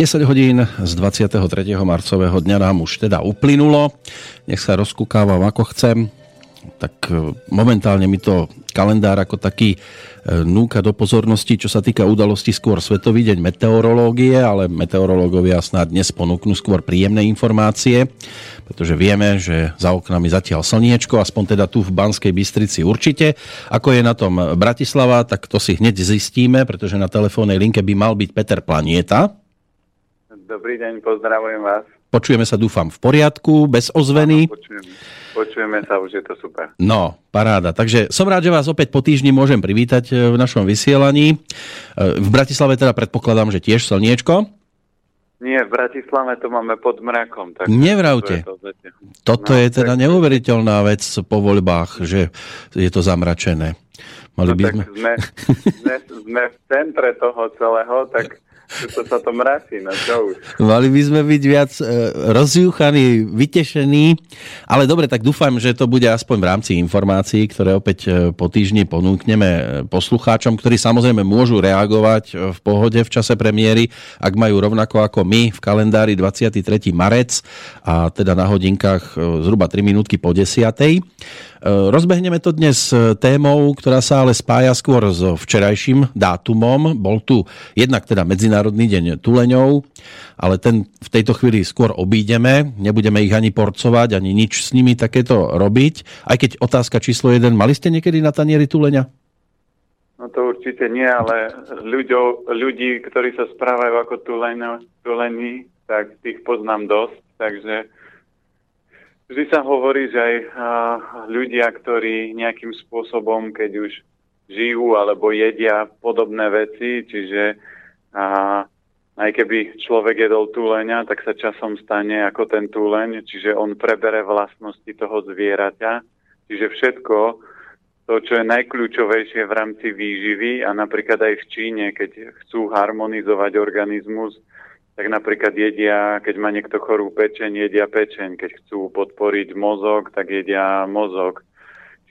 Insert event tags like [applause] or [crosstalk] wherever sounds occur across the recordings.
10 hodín z 23. marcového dňa nám už teda uplynulo. Nech sa rozkúkávam ako chcem. Tak e, momentálne mi to kalendár ako taký e, núka do pozornosti, čo sa týka udalosti skôr Svetový deň meteorológie, ale meteorológovia snad dnes ponúknú skôr príjemné informácie, pretože vieme, že za oknami zatiaľ slniečko, aspoň teda tu v Banskej Bystrici určite. Ako je na tom Bratislava, tak to si hneď zistíme, pretože na telefónnej linke by mal byť Peter Planieta. Dobrý deň, pozdravujem vás. Počujeme sa, dúfam, v poriadku, bez ozveny. počujeme, počujeme sa, už je to super. No, paráda. Takže som rád, že vás opäť po týždni môžem privítať e, v našom vysielaní. E, v Bratislave teda predpokladám, že tiež slniečko. Nie, v Bratislave to máme pod mrakom. Tak Nevravte. To je to, Toto no, je teda tak... neuveriteľná vec po voľbách, že je to zamračené. Mali no, by sme... Sme, sme, sme v centre toho celého, tak [laughs] to sa to mrazí, no čo už. Mali by sme byť viac e, rozjúchaní, vytešení, ale dobre, tak dúfam, že to bude aspoň v rámci informácií, ktoré opäť e, po týždni ponúkneme e, poslucháčom, ktorí samozrejme môžu reagovať e, v pohode v čase premiéry, ak majú rovnako ako my v kalendári 23. marec a teda na hodinkách zhruba 3 minútky po 10. Rozbehneme to dnes témou, ktorá sa ale spája skôr s včerajším dátumom. Bol tu jednak teda Medzinárodný deň tuleňov, ale ten v tejto chvíli skôr obídeme. Nebudeme ich ani porcovať, ani nič s nimi takéto robiť. Aj keď otázka číslo 1, mali ste niekedy na tanieri tuleňa? No to určite nie, ale ľuďo, ľudí, ktorí sa správajú ako tuleni, tak tých poznám dosť, takže Vždy sa hovorí, že aj ľudia, ktorí nejakým spôsobom, keď už žijú alebo jedia podobné veci, čiže a, aj keby človek jedol túleňa, tak sa časom stane ako ten túleň, čiže on prebere vlastnosti toho zvieraťa. Čiže všetko, to, čo je najkľúčovejšie v rámci výživy a napríklad aj v Číne, keď chcú harmonizovať organizmus, tak napríklad jedia, keď má niekto chorú pečeň, jedia pečeň. Keď chcú podporiť mozog, tak jedia mozog.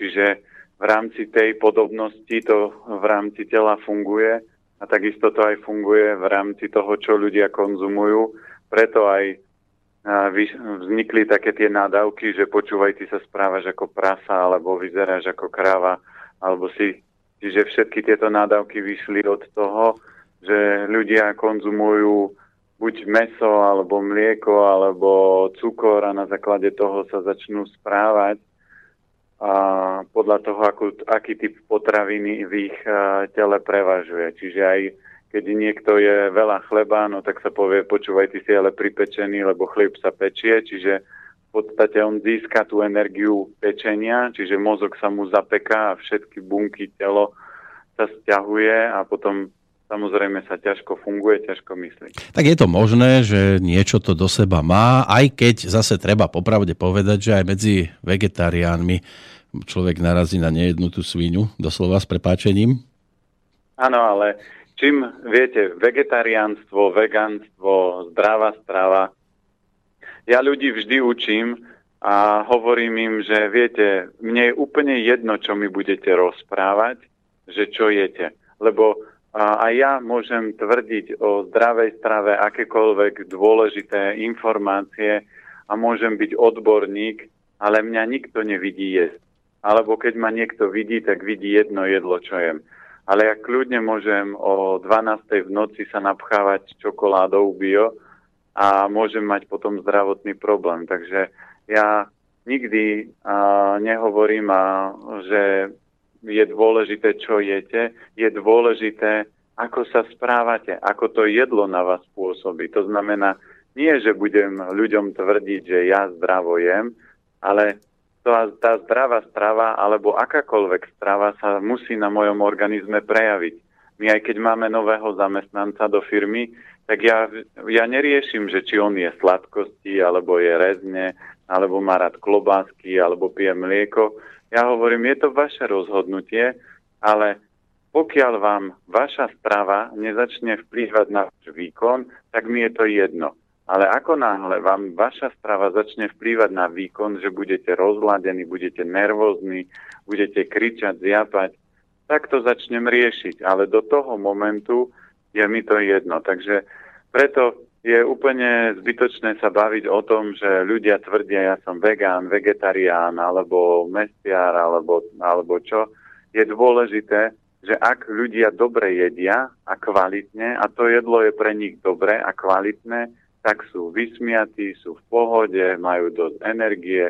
Čiže v rámci tej podobnosti to v rámci tela funguje a takisto to aj funguje v rámci toho, čo ľudia konzumujú. Preto aj vznikli také tie nádavky, že počúvaj, ty sa správaš ako prasa, alebo vyzeráš ako kráva, alebo si, čiže všetky tieto nádavky vyšli od toho, že ľudia konzumujú buď meso, alebo mlieko, alebo cukor a na základe toho sa začnú správať a podľa toho, akú, aký typ potraviny v ich uh, tele prevažuje. Čiže aj keď niekto je veľa chleba, no tak sa povie, počúvaj, ty si ale pripečený, lebo chlieb sa pečie, čiže v podstate on získa tú energiu pečenia, čiže mozog sa mu zapeká a všetky bunky telo sa stiahuje a potom samozrejme sa ťažko funguje, ťažko myslí. Tak je to možné, že niečo to do seba má, aj keď zase treba popravde povedať, že aj medzi vegetariánmi človek narazí na nejednú tú svíňu, doslova s prepáčením. Áno, ale čím, viete, vegetariánstvo, vegánstvo, zdravá strava, ja ľudí vždy učím a hovorím im, že viete, mne je úplne jedno, čo mi budete rozprávať, že čo jete. Lebo a ja môžem tvrdiť o zdravej strave akékoľvek dôležité informácie a môžem byť odborník, ale mňa nikto nevidí jesť. Alebo keď ma niekto vidí, tak vidí jedno jedlo, čo jem. Ale ja kľudne môžem o 12. v noci sa napchávať čokoládou bio a môžem mať potom zdravotný problém. Takže ja nikdy a, nehovorím, a, že je dôležité, čo jete, je dôležité, ako sa správate, ako to jedlo na vás pôsobí. To znamená, nie, že budem ľuďom tvrdiť, že ja zdravo jem, ale to, tá zdravá strava alebo akákoľvek strava sa musí na mojom organizme prejaviť. My aj keď máme nového zamestnanca do firmy, tak ja, ja neriešim, že či on je sladkosti, alebo je rezne, alebo má rád klobásky, alebo pije mlieko. Ja hovorím, je to vaše rozhodnutie, ale pokiaľ vám vaša strava nezačne vplývať na váš výkon, tak mi je to jedno. Ale ako náhle vám vaša strava začne vplývať na výkon, že budete rozladení, budete nervózni, budete kričať, zjapať, tak to začnem riešiť. Ale do toho momentu je mi to jedno. Takže preto je úplne zbytočné sa baviť o tom, že ľudia tvrdia, ja som vegán, vegetarián, alebo mestiar, alebo, alebo čo. Je dôležité, že ak ľudia dobre jedia a kvalitne, a to jedlo je pre nich dobre a kvalitné, tak sú vysmiatí, sú v pohode, majú dosť energie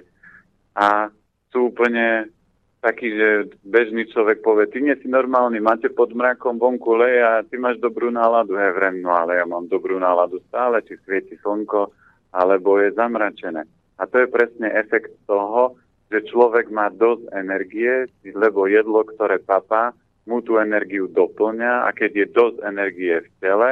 a sú úplne taký, že bežný človek povie, ty nie si normálny, máte pod mrakom vonku leje a ty máš dobrú náladu. He, vrem, no ale ja mám dobrú náladu stále, či svieti slnko, alebo je zamračené. A to je presne efekt toho, že človek má dosť energie, lebo jedlo, ktoré papá, mu tú energiu doplňa a keď je dosť energie v tele,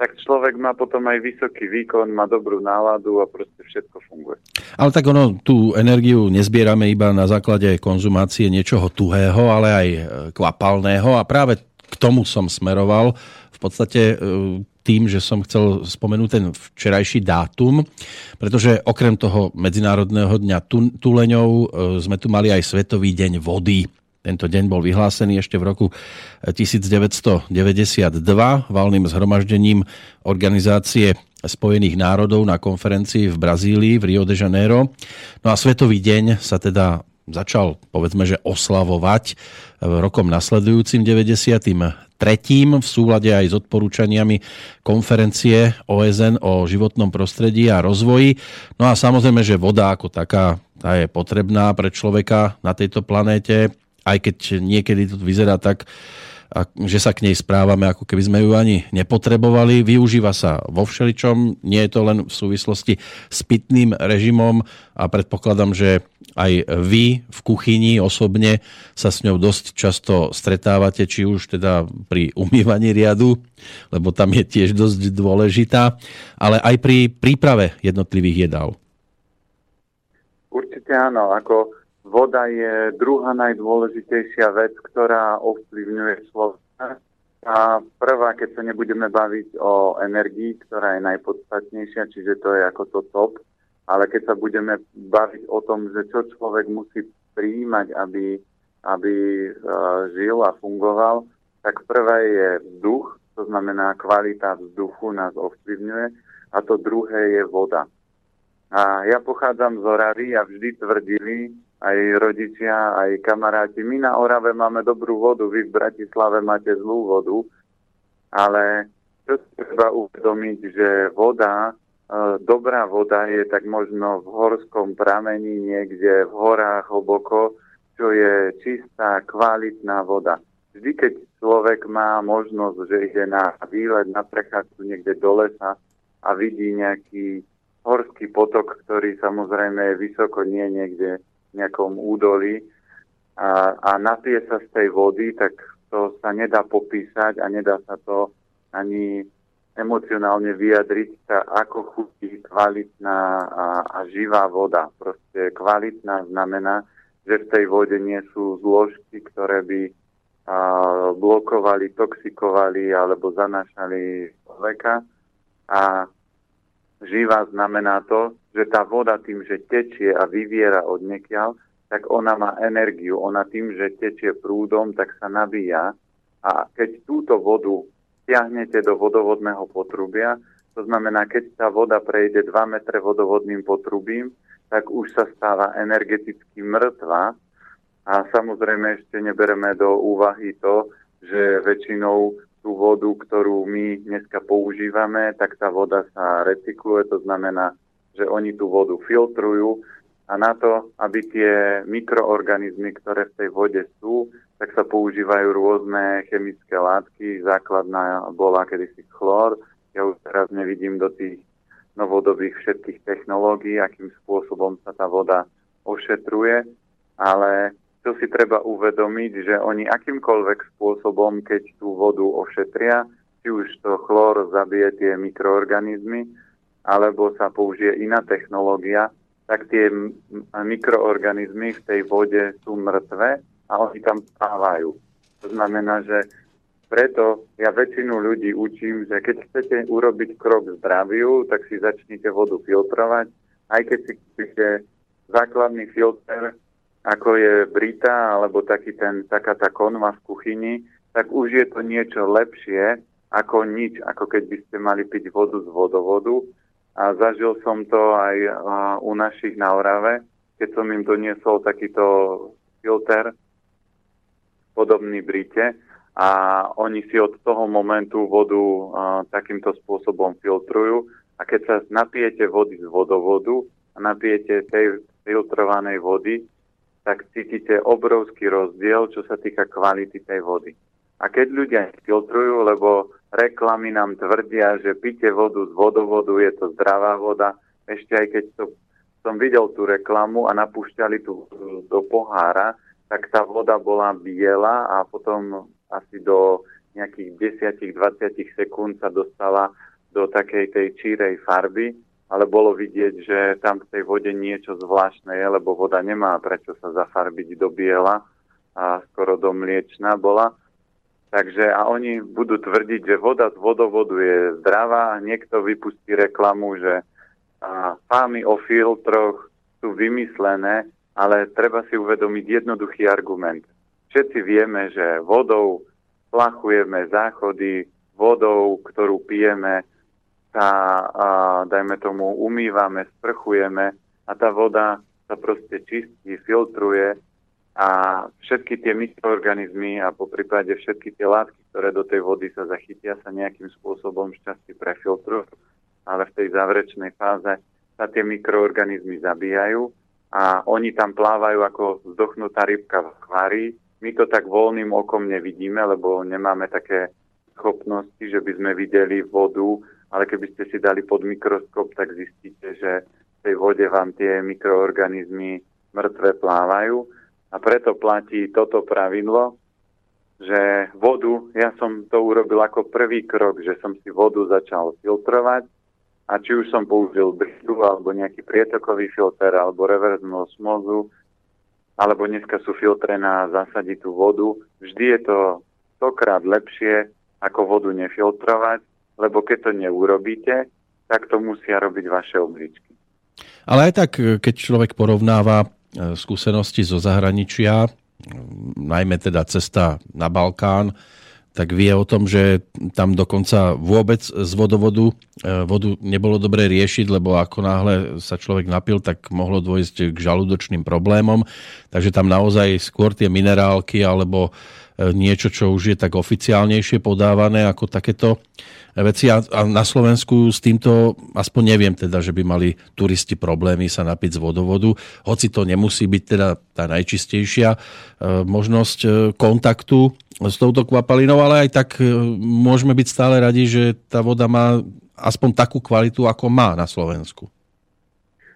tak človek má potom aj vysoký výkon, má dobrú náladu a proste všetko funguje. Ale tak ono, tú energiu nezbierame iba na základe konzumácie niečoho tuhého, ale aj e, kvapalného a práve k tomu som smeroval v podstate e, tým, že som chcel spomenúť ten včerajší dátum, pretože okrem toho Medzinárodného dňa tuleňov e, sme tu mali aj Svetový deň vody. Tento deň bol vyhlásený ešte v roku 1992 valným zhromaždením organizácie Spojených národov na konferencii v Brazílii v Rio de Janeiro. No a Svetový deň sa teda začal, povedzme, že oslavovať rokom nasledujúcim 93. v súlade aj s odporúčaniami konferencie OSN o životnom prostredí a rozvoji. No a samozrejme, že voda ako taká tá je potrebná pre človeka na tejto planéte aj keď niekedy to vyzerá tak, že sa k nej správame, ako keby sme ju ani nepotrebovali. Využíva sa vo všeličom, nie je to len v súvislosti s pitným režimom a predpokladám, že aj vy v kuchyni osobne sa s ňou dosť často stretávate, či už teda pri umývaní riadu, lebo tam je tiež dosť dôležitá, ale aj pri príprave jednotlivých jedál. Určite áno, ako voda je druhá najdôležitejšia vec, ktorá ovplyvňuje človeka. A prvá, keď sa nebudeme baviť o energii, ktorá je najpodstatnejšia, čiže to je ako to top, ale keď sa budeme baviť o tom, že čo človek musí prijímať, aby, aby uh, žil a fungoval, tak prvé je vzduch, to znamená kvalita vzduchu nás ovplyvňuje, a to druhé je voda. A ja pochádzam z Oravy a vždy tvrdili, aj rodičia, aj kamaráti. My na Orave máme dobrú vodu, vy v Bratislave máte zlú vodu, ale čo treba uvedomiť, že voda, e, dobrá voda je tak možno v horskom pramení niekde v horách hlboko, čo je čistá, kvalitná voda. Vždy, keď človek má možnosť, že ide na výlet, na prechádzku niekde do lesa a vidí nejaký horský potok, ktorý samozrejme je vysoko, nie niekde nejakom údolí a, a napije sa z tej vody, tak to sa nedá popísať a nedá sa to ani emocionálne vyjadriť, sa, ako chutí kvalitná a, a živá voda. Proste kvalitná znamená, že v tej vode nie sú zložky, ktoré by a, blokovali, toxikovali alebo zanašali človeka. A živá znamená to, že tá voda tým, že tečie a vyviera od nekiaľ, tak ona má energiu. Ona tým, že tečie prúdom, tak sa nabíja. A keď túto vodu stiahnete do vodovodného potrubia, to znamená, keď tá voda prejde 2 metre vodovodným potrubím, tak už sa stáva energeticky mŕtva. A samozrejme ešte nebereme do úvahy to, že väčšinou tú vodu, ktorú my dneska používame, tak tá voda sa recykluje, to znamená, že oni tú vodu filtrujú a na to, aby tie mikroorganizmy, ktoré v tej vode sú, tak sa používajú rôzne chemické látky. Základná bola kedysi chlór. Ja už teraz nevidím do tých novodobých všetkých technológií, akým spôsobom sa tá voda ošetruje, ale čo si treba uvedomiť, že oni akýmkoľvek spôsobom, keď tú vodu ošetria, či už to chlór zabije tie mikroorganizmy, alebo sa použije iná technológia, tak tie mikroorganizmy v tej vode sú mŕtve a oni tam spávajú. To znamená, že preto ja väčšinu ľudí učím, že keď chcete urobiť krok zdraviu, tak si začnite vodu filtrovať, aj keď si kúpite základný filter, ako je Brita, alebo taký ten, taká tá konva v kuchyni, tak už je to niečo lepšie, ako nič, ako keď by ste mali piť vodu z vodovodu. A zažil som to aj u našich na Orave, keď som im doniesol takýto filter podobný Brite a oni si od toho momentu vodu takýmto spôsobom filtrujú a keď sa napijete vody z vodovodu a napijete tej filtrovanej vody, tak cítite obrovský rozdiel, čo sa týka kvality tej vody. A keď ľudia filtrujú, lebo reklamy nám tvrdia, že pite vodu z vodovodu, je to zdravá voda, ešte aj keď to, som videl tú reklamu a napúšťali tú do pohára, tak tá voda bola biela a potom asi do nejakých 10-20 sekúnd sa dostala do takej tej čírej farby, ale bolo vidieť, že tam v tej vode niečo zvláštne je, lebo voda nemá prečo sa zafarbiť do biela a skoro do mliečna bola. Takže a oni budú tvrdiť, že voda z vodovodu je zdravá niekto vypustí reklamu, že a, fámy o filtroch sú vymyslené, ale treba si uvedomiť jednoduchý argument. Všetci vieme, že vodou plachujeme záchody, vodou, ktorú pijeme, sa, a, dajme tomu, umývame, sprchujeme a tá voda sa proste čistí, filtruje a všetky tie mikroorganizmy a po prípade všetky tie látky, ktoré do tej vody sa zachytia, sa nejakým spôsobom šťastie prefiltrujú, ale v tej záverečnej fáze sa tie mikroorganizmy zabíjajú a oni tam plávajú ako vzdochnutá rybka v akvárii. My to tak voľným okom nevidíme, lebo nemáme také schopnosti, že by sme videli vodu ale keby ste si dali pod mikroskop, tak zistíte, že v tej vode vám tie mikroorganizmy mŕtve plávajú. A preto platí toto pravidlo, že vodu, ja som to urobil ako prvý krok, že som si vodu začal filtrovať a či už som použil britu alebo nejaký prietokový filter alebo reverznú osmozu, alebo dneska sú filtre na zasaditú vodu, vždy je to stokrát lepšie, ako vodu nefiltrovať lebo keď to neurobíte, tak to musia robiť vaše obličky. Ale aj tak, keď človek porovnáva e, skúsenosti zo zahraničia, najmä teda cesta na Balkán, tak vie o tom, že tam dokonca vôbec z vodovodu e, vodu nebolo dobre riešiť, lebo ako náhle sa človek napil, tak mohlo dôjsť k žalúdočným problémom. Takže tam naozaj skôr tie minerálky alebo niečo, čo už je tak oficiálnejšie podávané ako takéto veci a, na Slovensku s týmto aspoň neviem teda, že by mali turisti problémy sa napiť z vodovodu, hoci to nemusí byť teda tá najčistejšia e, možnosť e, kontaktu s touto kvapalinou, ale aj tak e, môžeme byť stále radi, že tá voda má aspoň takú kvalitu, ako má na Slovensku.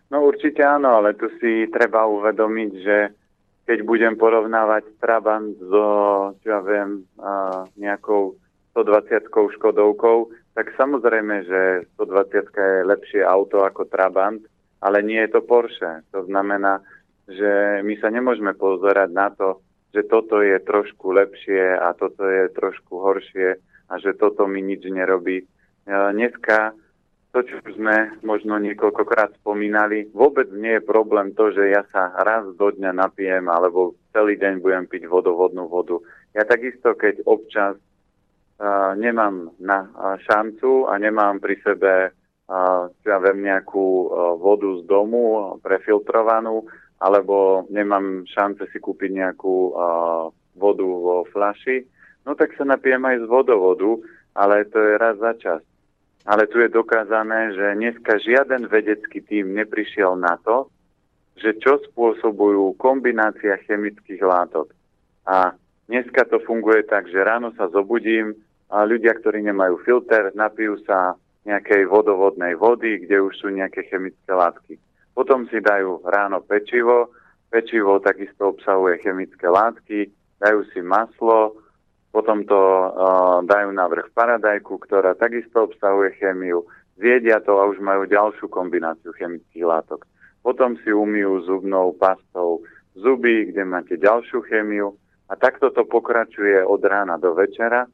No určite áno, ale tu si treba uvedomiť, že keď budem porovnávať Trabant so, čo ja viem, nejakou 120 Škodovkou, tak samozrejme, že 120 je lepšie auto ako Trabant, ale nie je to Porsche. To znamená, že my sa nemôžeme pozerať na to, že toto je trošku lepšie a toto je trošku horšie a že toto mi nič nerobí. Dneska to, čo sme možno niekoľkokrát spomínali, vôbec nie je problém to, že ja sa raz do dňa napijem alebo celý deň budem piť vodovodnú vodu. Ja takisto, keď občas nemám na šancu a nemám pri sebe čo ja viem, nejakú vodu z domu prefiltrovanú, alebo nemám šance si kúpiť nejakú vodu vo flaši, no tak sa napijem aj z vodovodu, ale to je raz za čas. Ale tu je dokázané, že dneska žiaden vedecký tým neprišiel na to, že čo spôsobujú kombinácia chemických látok. A Dneska to funguje tak, že ráno sa zobudím a ľudia, ktorí nemajú filter, napijú sa nejakej vodovodnej vody, kde už sú nejaké chemické látky. Potom si dajú ráno pečivo, pečivo takisto obsahuje chemické látky, dajú si maslo, potom to uh, dajú na vrch paradajku, ktorá takisto obsahuje chemiu, zjedia to a už majú ďalšiu kombináciu chemických látok. Potom si umýjú zubnou pastou zuby, kde máte ďalšiu chemiu a takto to pokračuje od rána do večera.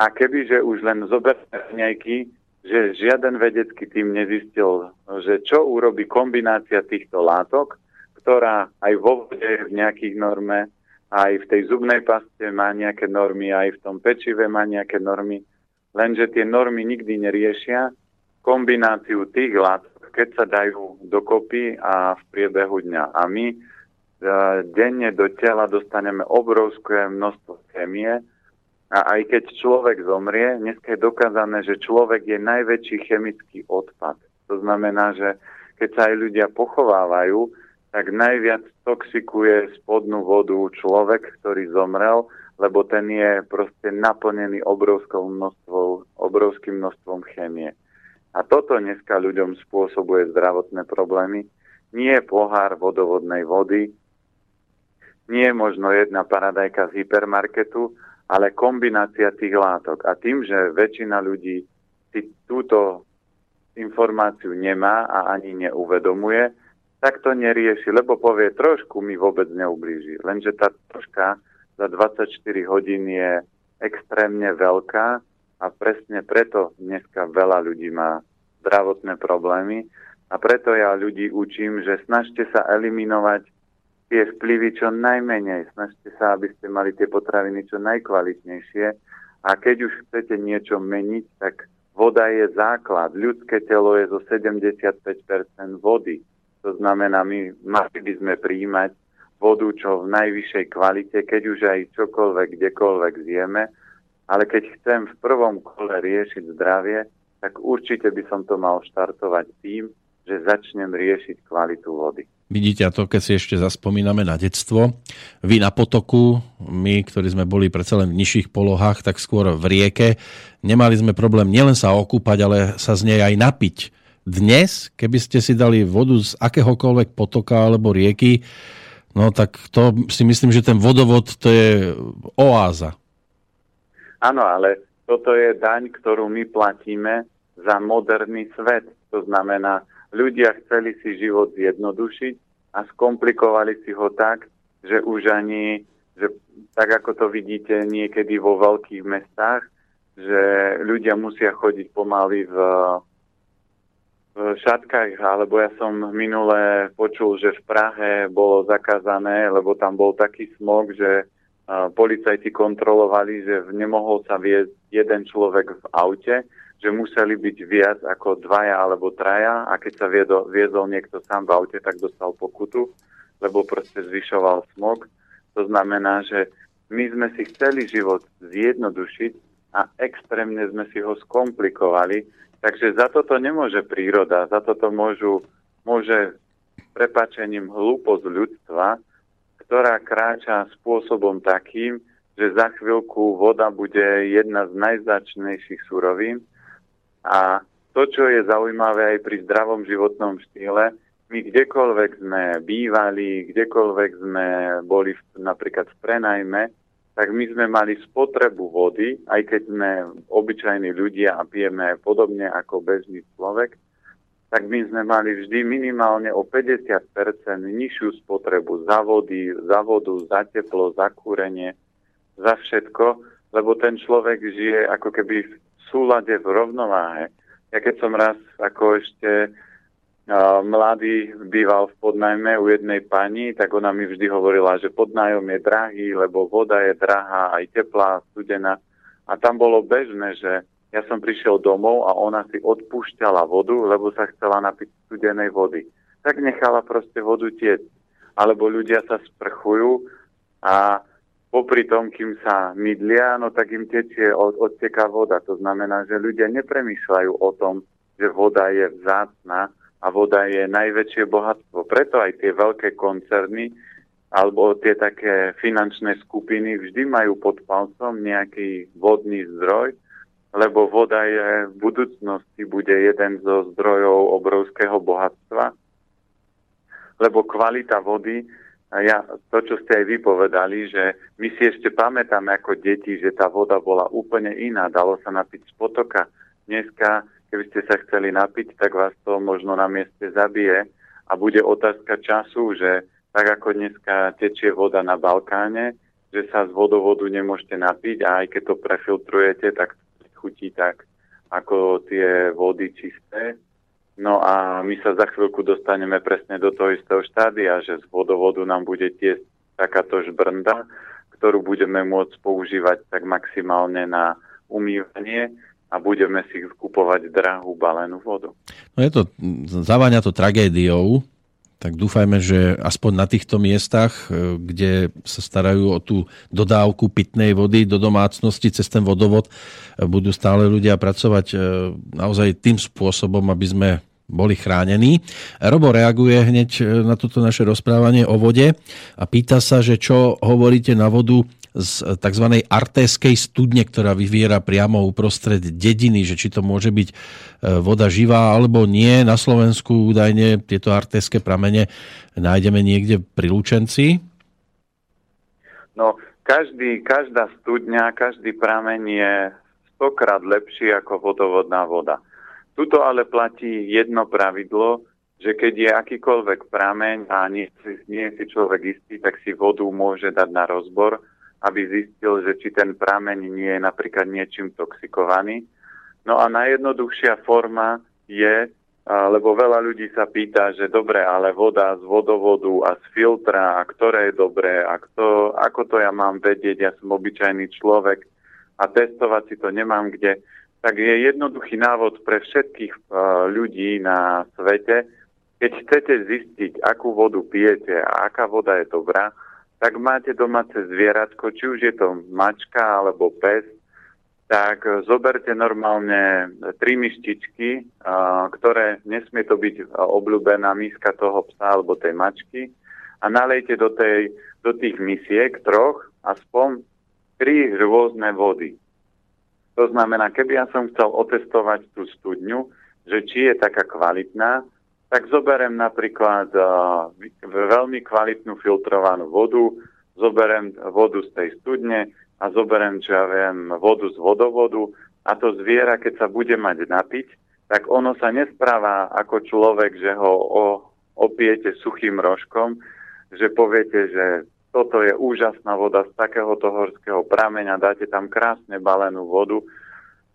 A kebyže už len zoberme nejaký, že žiaden vedecký tým nezistil, že čo urobí kombinácia týchto látok, ktorá aj vo vode v nejakých norme, aj v tej zubnej paste má nejaké normy, aj v tom pečive má nejaké normy. lenže tie normy nikdy neriešia kombináciu tých látok, keď sa dajú dokopy a v priebehu dňa. A my e, denne do tela dostaneme obrovské množstvo chemie a aj keď človek zomrie, dneska je dokázané, že človek je najväčší chemický odpad. To znamená, že keď sa aj ľudia pochovávajú, tak najviac toxikuje spodnú vodu človek, ktorý zomrel, lebo ten je proste naplnený obrovskou množstvom, obrovským množstvom chemie. A toto dneska ľuďom spôsobuje zdravotné problémy. Nie pohár vodovodnej vody, nie je možno jedna paradajka z hypermarketu, ale kombinácia tých látok. A tým, že väčšina ľudí si túto informáciu nemá a ani neuvedomuje, tak to nerieši, lebo povie, trošku mi vôbec neublíži. Lenže tá troška za 24 hodín je extrémne veľká a presne preto dneska veľa ľudí má zdravotné problémy a preto ja ľudí učím, že snažte sa eliminovať tie vplyvy čo najmenej. Snažte sa, aby ste mali tie potraviny čo najkvalitnejšie a keď už chcete niečo meniť, tak voda je základ. Ľudské telo je zo 75% vody. To znamená, my mali by sme príjmať vodu čo v najvyššej kvalite, keď už aj čokoľvek, kdekoľvek zjeme. Ale keď chcem v prvom kole riešiť zdravie, tak určite by som to mal štartovať tým, že začnem riešiť kvalitu vody. Vidíte, a to keď si ešte zaspomíname na detstvo, vy na potoku, my, ktorí sme boli predsa len v nižších polohách, tak skôr v rieke, nemali sme problém nielen sa okúpať, ale sa z nej aj napiť dnes, keby ste si dali vodu z akéhokoľvek potoka alebo rieky, no tak to si myslím, že ten vodovod to je oáza. Áno, ale toto je daň, ktorú my platíme za moderný svet. To znamená, ľudia chceli si život zjednodušiť a skomplikovali si ho tak, že už ani, že tak ako to vidíte niekedy vo veľkých mestách, že ľudia musia chodiť pomaly v v šatkách, alebo ja som minule počul, že v Prahe bolo zakázané, lebo tam bol taký smog, že policajti kontrolovali, že nemohol sa viesť jeden človek v aute, že museli byť viac ako dvaja alebo traja a keď sa viedol, viedol niekto sám v aute, tak dostal pokutu, lebo proste zvyšoval smog. To znamená, že my sme si chceli život zjednodušiť a extrémne sme si ho skomplikovali, Takže za toto nemôže príroda, za toto môžu, môže prepačením hlúposť ľudstva, ktorá kráča spôsobom takým, že za chvíľku voda bude jedna z najzačnejších surovín. A to, čo je zaujímavé aj pri zdravom životnom štýle, my kdekoľvek sme bývali, kdekoľvek sme boli v, napríklad v prenajme, tak my sme mali spotrebu vody, aj keď sme obyčajní ľudia a pijeme podobne ako bežný človek, tak my sme mali vždy minimálne o 50% nižšiu spotrebu za vody, za vodu, za teplo, za kúrenie, za všetko, lebo ten človek žije ako keby v súlade, v rovnováhe. Ja keď som raz ako ešte mladý býval v podnajme u jednej pani, tak ona mi vždy hovorila, že podnájom je drahý, lebo voda je drahá, aj teplá, studená. A tam bolo bežné, že ja som prišiel domov a ona si odpúšťala vodu, lebo sa chcela napiť studenej vody. Tak nechala proste vodu tieť. Alebo ľudia sa sprchujú a popri tom, kým sa mydlia, no tak im tečie, od, odteká voda. To znamená, že ľudia nepremýšľajú o tom, že voda je vzácna, a voda je najväčšie bohatstvo. Preto aj tie veľké koncerny alebo tie také finančné skupiny vždy majú pod palcom nejaký vodný zdroj, lebo voda je v budúcnosti bude jeden zo zdrojov obrovského bohatstva, lebo kvalita vody, ja, to, čo ste aj vypovedali, že my si ešte pamätáme ako deti, že tá voda bola úplne iná, dalo sa napiť z potoka. Dneska keby ste sa chceli napiť, tak vás to možno na mieste zabije a bude otázka času, že tak ako dneska tečie voda na Balkáne, že sa z vodovodu nemôžete napiť a aj keď to prefiltrujete, tak chutí tak ako tie vody čisté. No a my sa za chvíľku dostaneme presne do toho istého štádia, že z vodovodu nám bude tiež takáto žbrnda, ktorú budeme môcť používať tak maximálne na umývanie a budeme si kupovať drahú balenú vodu. No je to, zaváňa to tragédiou, tak dúfajme, že aspoň na týchto miestach, e, kde sa starajú o tú dodávku pitnej vody do domácnosti cez ten vodovod, e, budú stále ľudia pracovať e, naozaj tým spôsobom, aby sme boli chránení. Robo reaguje hneď na toto naše rozprávanie o vode a pýta sa, že čo hovoríte na vodu z tzv. artéskej studne, ktorá vyviera priamo uprostred dediny, že či to môže byť e, voda živá alebo nie. Na Slovensku údajne tieto artéské pramene nájdeme niekde pri Lučenci. No, každý, každá studňa, každý prameň je stokrát lepší ako vodovodná voda. Tuto ale platí jedno pravidlo, že keď je akýkoľvek prameň a nie, nie si človek istý, tak si vodu môže dať na rozbor aby zistil, že či ten prameň nie je napríklad niečím toxikovaný. No a najjednoduchšia forma je, lebo veľa ľudí sa pýta, že dobre, ale voda z vodovodu a z filtra, a ktoré je dobré, a kto, ako to ja mám vedieť, ja som obyčajný človek a testovať si to nemám kde, tak je jednoduchý návod pre všetkých ľudí na svete. Keď chcete zistiť, akú vodu pijete a aká voda je dobrá, tak máte domáce zvieratko, či už je to mačka alebo pes, tak zoberte normálne tri myštičky, ktoré nesmie to byť obľúbená miska toho psa alebo tej mačky a nalejte do, tej, do tých misiek troch aspoň tri rôzne vody. To znamená, keby ja som chcel otestovať tú studňu, že či je taká kvalitná, tak zoberiem napríklad uh, veľmi kvalitnú filtrovanú vodu, zoberiem vodu z tej studne a zoberiem, čo ja viem, vodu z vodovodu a to zviera, keď sa bude mať napiť, tak ono sa nespráva ako človek, že ho o, opijete suchým rožkom, že poviete, že toto je úžasná voda z takéhoto horského prameňa, dáte tam krásne balenú vodu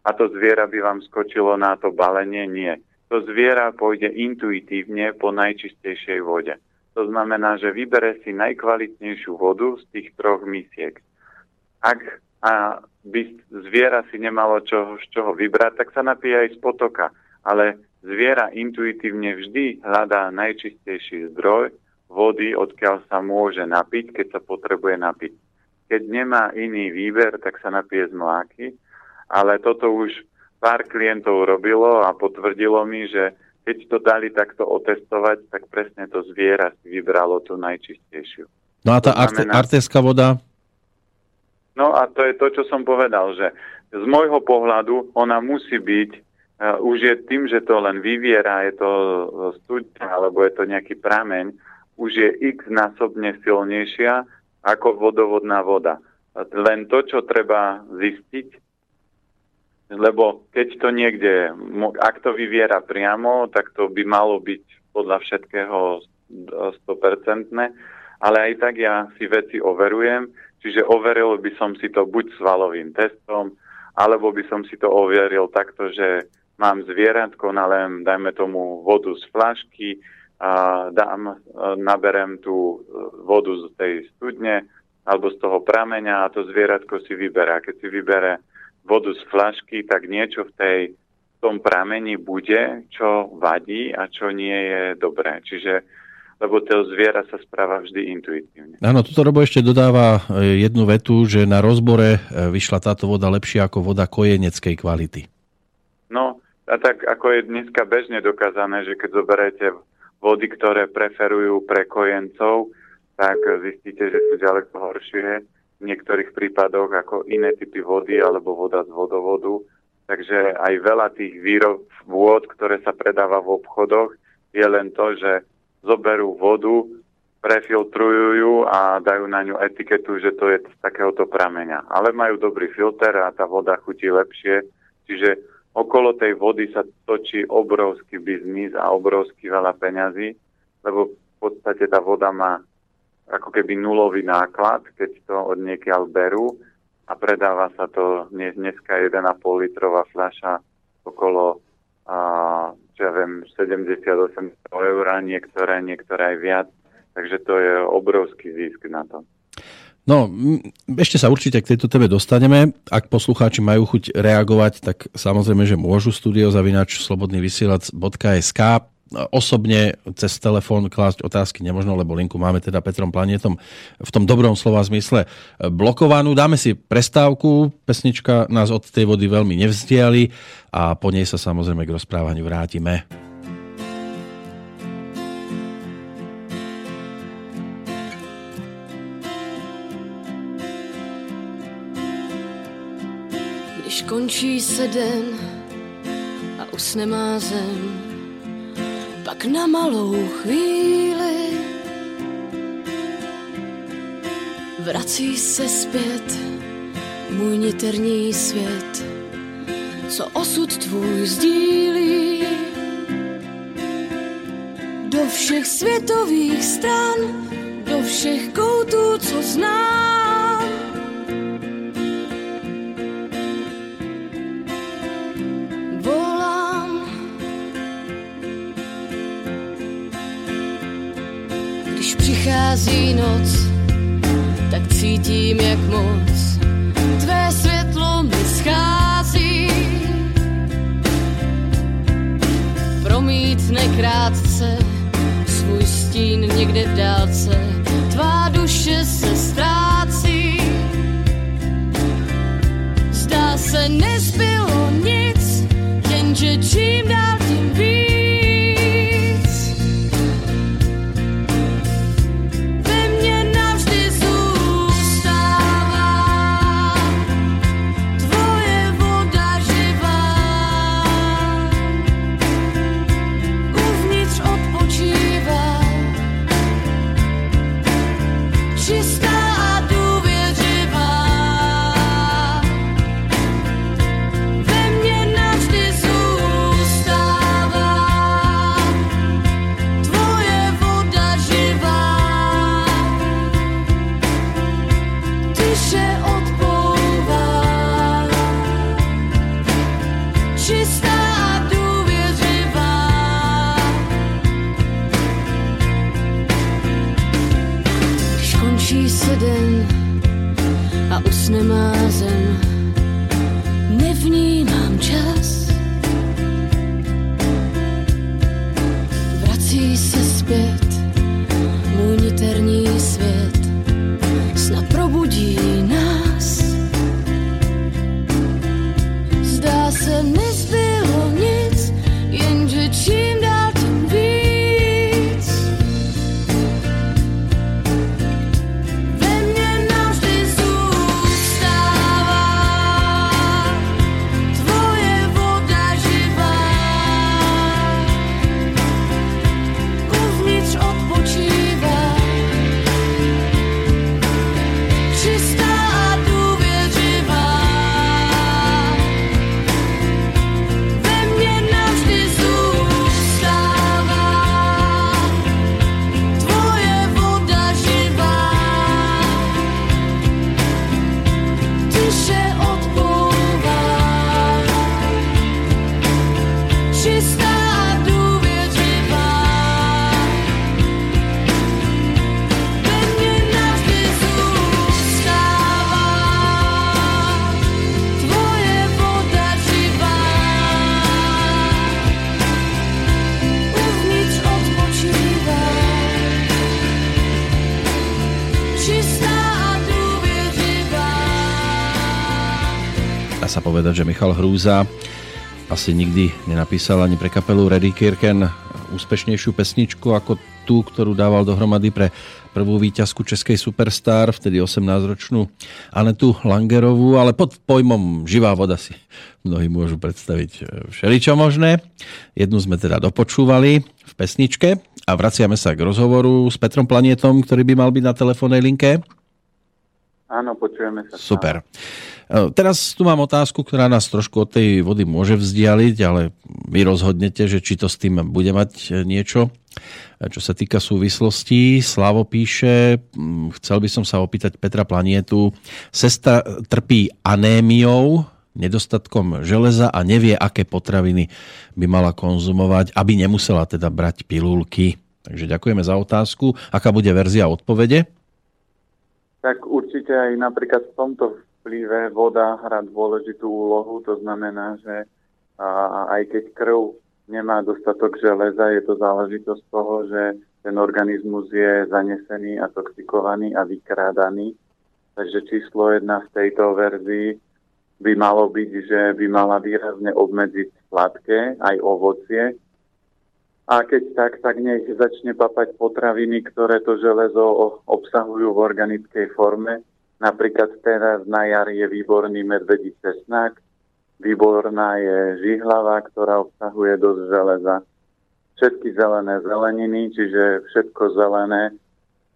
a to zviera by vám skočilo na to balenie, nie to zviera pôjde intuitívne po najčistejšej vode. To znamená, že vybere si najkvalitnejšiu vodu z tých troch misiek. Ak a by zviera si nemalo čo, z čoho vybrať, tak sa napije aj z potoka. Ale zviera intuitívne vždy hľadá najčistejší zdroj vody, odkiaľ sa môže napiť, keď sa potrebuje napiť. Keď nemá iný výber, tak sa napije z mláky, ale toto už pár klientov robilo a potvrdilo mi, že keď to dali takto otestovať, tak presne to zviera si vybralo tú najčistejšiu. No a tá znamená... artéská voda? No a to je to, čo som povedal, že z môjho pohľadu ona musí byť, uh, už je tým, že to len vyviera, je to studňa alebo je to nejaký prameň, už je x násobne silnejšia ako vodovodná voda. Len to, čo treba zistiť, lebo keď to niekde, ak to vyviera priamo, tak to by malo byť podľa všetkého 100%, ale aj tak ja si veci overujem, čiže overil by som si to buď svalovým testom, alebo by som si to overil takto, že mám zvieratko, nalem, dajme tomu vodu z flašky, dám, naberem tú vodu z tej studne alebo z toho prameňa a to zvieratko si vyberá. Keď si vybere vodu z flašky, tak niečo v tej v tom pramení bude, čo vadí a čo nie je dobré. Čiže lebo to zviera sa správa vždy intuitívne. Áno, toto Robo ešte dodáva e, jednu vetu, že na rozbore e, vyšla táto voda lepšia ako voda kojeneckej kvality. No, a tak ako je dneska bežne dokázané, že keď zoberete vody, ktoré preferujú pre kojencov, tak zistíte, že sú ďaleko horšie v niektorých prípadoch ako iné typy vody alebo voda z vodovodu. Takže aj veľa tých výrob vôd, ktoré sa predáva v obchodoch, je len to, že zoberú vodu, prefiltrujú ju a dajú na ňu etiketu, že to je z takéhoto prameňa. Ale majú dobrý filter a tá voda chutí lepšie. Čiže okolo tej vody sa točí obrovský biznis a obrovský veľa peňazí, lebo v podstate tá voda má ako keby nulový náklad, keď to od niekiaľ berú a predáva sa to dnes, dneska 1,5 litrová fľaša okolo a, čo ja viem, 78 eur, niektoré, niektoré aj viac. Takže to je obrovský zisk na to. No, ešte sa určite k tejto téme dostaneme. Ak poslucháči majú chuť reagovať, tak samozrejme, že môžu studiozavinač slobodnyvysielac.sk osobne cez telefón klásť otázky nemožno, lebo linku máme teda Petrom Planetom v tom dobrom slova zmysle blokovanú. Dáme si prestávku, pesnička nás od tej vody veľmi nevzdiali a po nej sa samozrejme k rozprávaniu vrátime. Končí se den a usne má zem, pak na malou chvíli vrací se zpět můj niterní svět, co osud tvůj sdílí. Do všech světových stran, do všech koutů, co znám. Přichází noc, tak cítím, jak moc tvé světlo mi schází. Promítne krátce svůj stín někde v dálce, tvá duše se ztrácí. Zdá se, nezbylo nic, jenže čím dál Vrací Michal Hrúza asi nikdy nenapísal ani pre kapelu Reddy Kirken úspešnejšiu pesničku ako tú, ktorú dával dohromady pre prvú výťazku Českej Superstar, vtedy 18-ročnú Anetu Langerovú, ale pod pojmom živá voda si mnohí môžu predstaviť e, všeličo možné. Jednu sme teda dopočúvali v pesničke a vraciame sa k rozhovoru s Petrom Planietom, ktorý by mal byť na telefónnej linke. Áno, počujeme sa. Super. E, Teraz tu mám otázku, ktorá nás trošku od tej vody môže vzdialiť, ale vy rozhodnete, že či to s tým bude mať e, niečo. E, Čo sa týka súvislostí, Slavo píše, mm, chcel by som sa opýtať Petra Planietu, sestra trpí anémiou, nedostatkom železa a nevie, aké potraviny by mala konzumovať, aby nemusela teda brať pilulky. Takže ďakujeme za otázku. Aká bude verzia odpovede? Tak určite aj napríklad v tomto vplyve voda hrá dôležitú úlohu, to znamená, že aj keď krv nemá dostatok železa, je to záležitosť toho, že ten organizmus je zanesený a toxikovaný a vykrádaný. Takže číslo jedna v tejto verzii by malo byť, že by mala výrazne obmedziť sladké, aj ovocie. A keď tak, tak nech začne papať potraviny, ktoré to železo obsahujú v organickej forme. Napríklad teraz na jar je výborný medvedí cesnak, výborná je žihlava, ktorá obsahuje dosť železa. Všetky zelené zeleniny, čiže všetko zelené,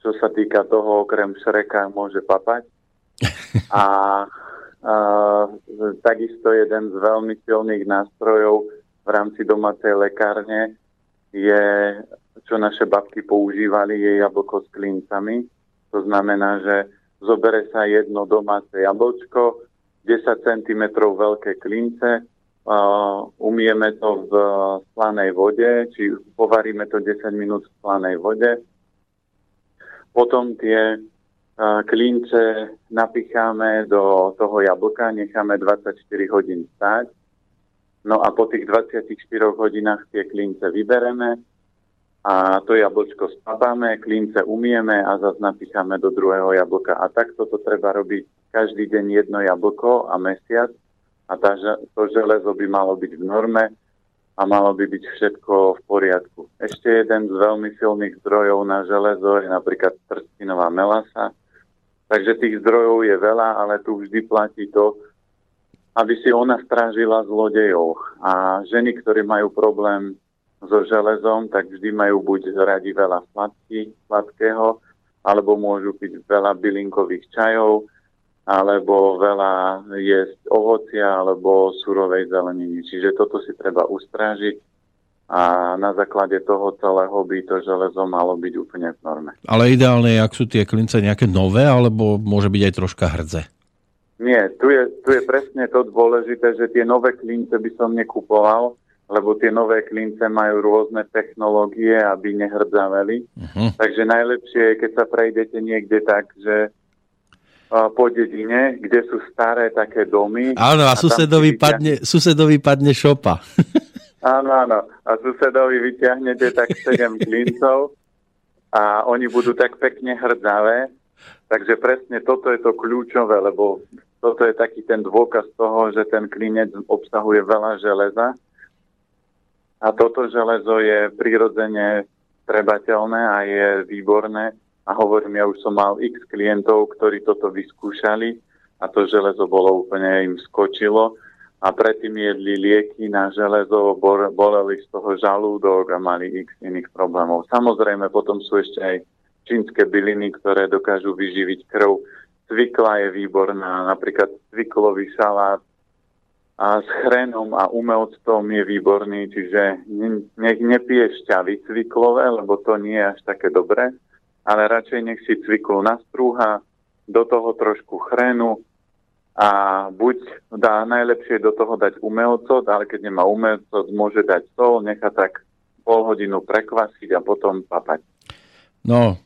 čo sa týka toho, okrem šreka, môže papať. [laughs] A takisto jeden z veľmi silných nástrojov v rámci domácej lekárne je, čo naše babky používali, je jablko s klincami. To znamená, že zobere sa jedno domáce jablčko, 10 cm veľké klince, umieme to v slanej vode, či povaríme to 10 minút v slanej vode. Potom tie klince napicháme do toho jablka, necháme 24 hodín stáť. No a po tých 24 hodinách tie klince vybereme a to jablčko spapáme, klince umieme a zase napicháme do druhého jablka. A takto to treba robiť každý deň jedno jablko a mesiac a tá, to železo by malo byť v norme a malo by byť všetko v poriadku. Ešte jeden z veľmi silných zdrojov na železo je napríklad trstinová melasa, Takže tých zdrojov je veľa, ale tu vždy platí to, aby si ona strážila zlodejov. A ženy, ktorí majú problém so železom, tak vždy majú buď radi veľa sladky, sladkého, alebo môžu piť veľa bylinkových čajov, alebo veľa jesť ovocia, alebo surovej zeleniny. Čiže toto si treba ustrážiť a na základe toho celého by to železo malo byť úplne v norme. Ale ideálne je, ak sú tie klince nejaké nové, alebo môže byť aj troška hrdze? Nie, tu je, tu je presne to dôležité, že tie nové klince by som nekupoval, lebo tie nové klince majú rôzne technológie, aby nehrdzaveli. Uh-huh. Takže najlepšie je, keď sa prejdete niekde tak, že po dedine, kde sú staré také domy. Áno, a, a susedovi, padne, susedovi padne šopa. [laughs] Áno, áno. A susedovi vyťahnete tak 7 klincov a oni budú tak pekne hrdzavé. Takže presne toto je to kľúčové, lebo toto je taký ten dôkaz toho, že ten klinec obsahuje veľa železa. A toto železo je prirodzene trebateľné a je výborné. A hovorím, ja už som mal x klientov, ktorí toto vyskúšali a to železo bolo úplne im skočilo a predtým jedli lieky na železo, boleli z toho žalúdok a mali x iných problémov. Samozrejme, potom sú ešte aj čínske byliny, ktoré dokážu vyživiť krv. Cvikla je výborná, napríklad cviklový salát a s chrenom a umelctom je výborný, čiže nech nepije šťavy cviklové, lebo to nie je až také dobré, ale radšej nech si cviklu nastrúha, do toho trošku chrenu, a buď dá najlepšie do toho dať umelcot, ale keď nemá umelcot, môže dať sol, nechá tak pol hodinu prekvasiť a potom papať. No,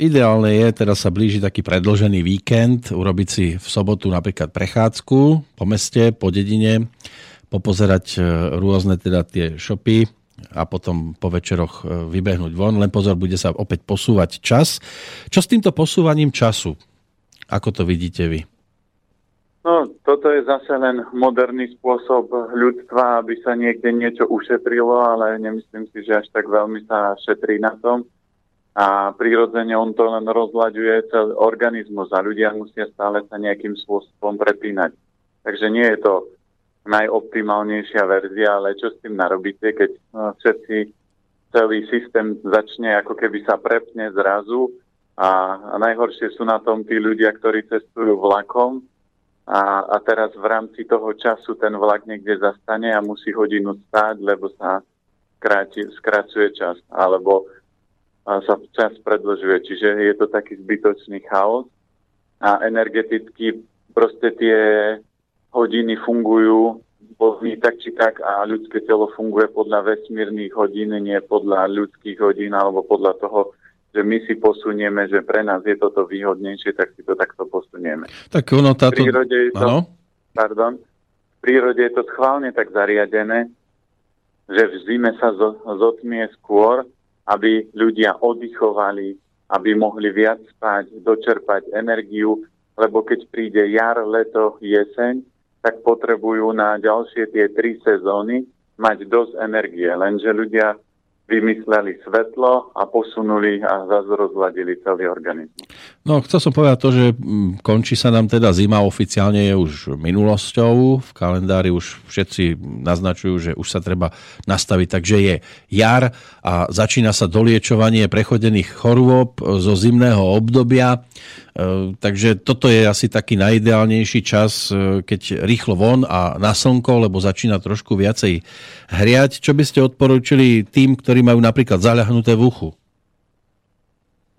ideálne je, teraz sa blíži taký predložený víkend, urobiť si v sobotu napríklad prechádzku po meste, po dedine, popozerať e, rôzne teda tie shopy a potom po večeroch e, vybehnúť von. Len pozor, bude sa opäť posúvať čas. Čo s týmto posúvaním času? Ako to vidíte vy? No, toto je zase len moderný spôsob ľudstva, aby sa niekde niečo ušetrilo, ale nemyslím si, že až tak veľmi sa šetrí na tom. A prirodzene on to len rozlaďuje celý organizmus a ľudia musia stále sa nejakým spôsobom prepínať. Takže nie je to najoptimálnejšia verzia, ale čo s tým narobíte, keď no, všetci celý systém začne ako keby sa prepne zrazu a, a najhoršie sú na tom tí ľudia, ktorí cestujú vlakom, a, a teraz v rámci toho času ten vlak niekde zastane a musí hodinu stáť, lebo sa kráti, skracuje čas, alebo sa čas predlžuje. Čiže je to taký zbytočný chaos a energeticky proste tie hodiny fungujú boli tak či tak a ľudské telo funguje podľa vesmírnych hodín, nie podľa ľudských hodín alebo podľa toho, že my si posunieme, že pre nás je toto výhodnejšie, tak si to takto posunieme. Tak ono táto... V prírode je to, pardon, v prírode je to schválne tak zariadené, že v zime sa zotmie skôr, aby ľudia oddychovali, aby mohli viac spať, dočerpať energiu, lebo keď príde jar, leto, jeseň, tak potrebujú na ďalšie tie tri sezóny mať dosť energie. Lenže ľudia vymysleli svetlo a posunuli a zase rozladili celý organizmus. No, chcel som povedať to, že mm, končí sa nám teda zima, oficiálne je už minulosťou, v kalendári už všetci naznačujú, že už sa treba nastaviť, takže je jar a začína sa doliečovanie prechodených chorôb zo zimného obdobia. E, takže toto je asi taký najideálnejší čas, e, keď rýchlo von a na slnko, lebo začína trošku viacej hriať. Čo by ste odporúčili tým, ktorí majú napríklad zaľahnuté v uchu?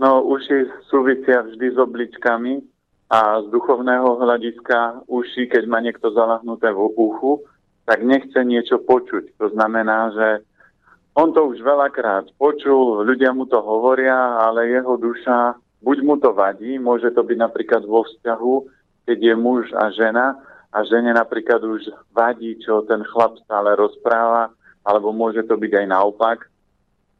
No, uši súvisia vždy s obličkami a z duchovného hľadiska uši, keď má niekto zalahnuté v uchu, tak nechce niečo počuť. To znamená, že on to už veľakrát počul, ľudia mu to hovoria, ale jeho duša buď mu to vadí, môže to byť napríklad vo vzťahu, keď je muž a žena a žene napríklad už vadí, čo ten chlap stále rozpráva, alebo môže to byť aj naopak,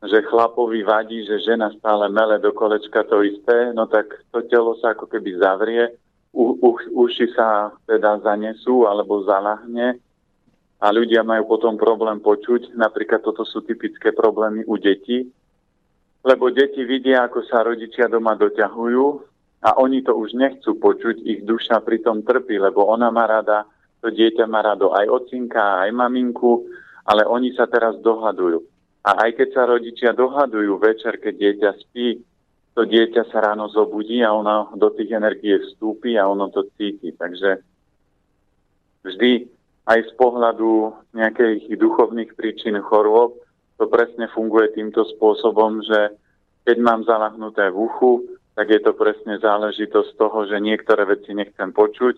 že chlapovi vadí, že žena stále mele do kolečka to isté, no tak to telo sa ako keby zavrie, u, u, uši sa teda zanesú alebo zalahne a ľudia majú potom problém počuť. Napríklad toto sú typické problémy u detí, lebo deti vidia, ako sa rodičia doma doťahujú a oni to už nechcú počuť, ich duša pritom trpí, lebo ona má rada, to dieťa má rado aj ocinka, aj maminku, ale oni sa teraz dohadujú. A aj keď sa rodičia dohadujú večer, keď dieťa spí, to dieťa sa ráno zobudí a ono do tých energie vstúpi a ono to cíti. Takže vždy aj z pohľadu nejakých duchovných príčin chorôb to presne funguje týmto spôsobom, že keď mám zalahnuté v uchu, tak je to presne záležitosť toho, že niektoré veci nechcem počuť,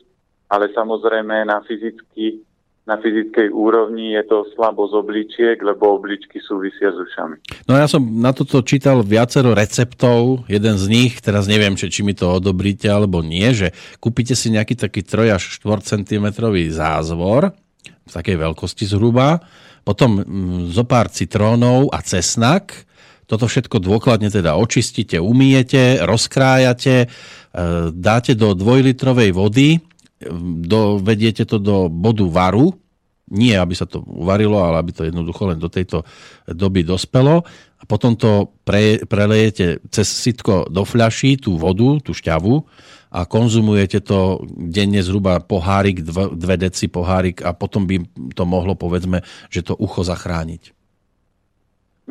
ale samozrejme na, fyzicky, na fyzickej úrovni je to slabo z obličiek, lebo obličky súvisia s ušami. No ja som na toto čítal viacero receptov, jeden z nich, teraz neviem, či, či mi to odobríte alebo nie, že kúpite si nejaký taký 3 až 4 cm zázvor, v takej veľkosti zhruba, potom mm, zo pár citrónov a cesnak. Toto všetko dôkladne teda očistíte, umijete, rozkrájate, e, dáte do dvojlitrovej vody, e, dovediete to do bodu varu, nie aby sa to uvarilo, ale aby to jednoducho len do tejto doby dospelo. A potom to pre, prelejete cez sitko do fľaší, tú vodu, tú šťavu a konzumujete to denne zhruba pohárik, dve deci pohárik a potom by to mohlo, povedzme, že to ucho zachrániť.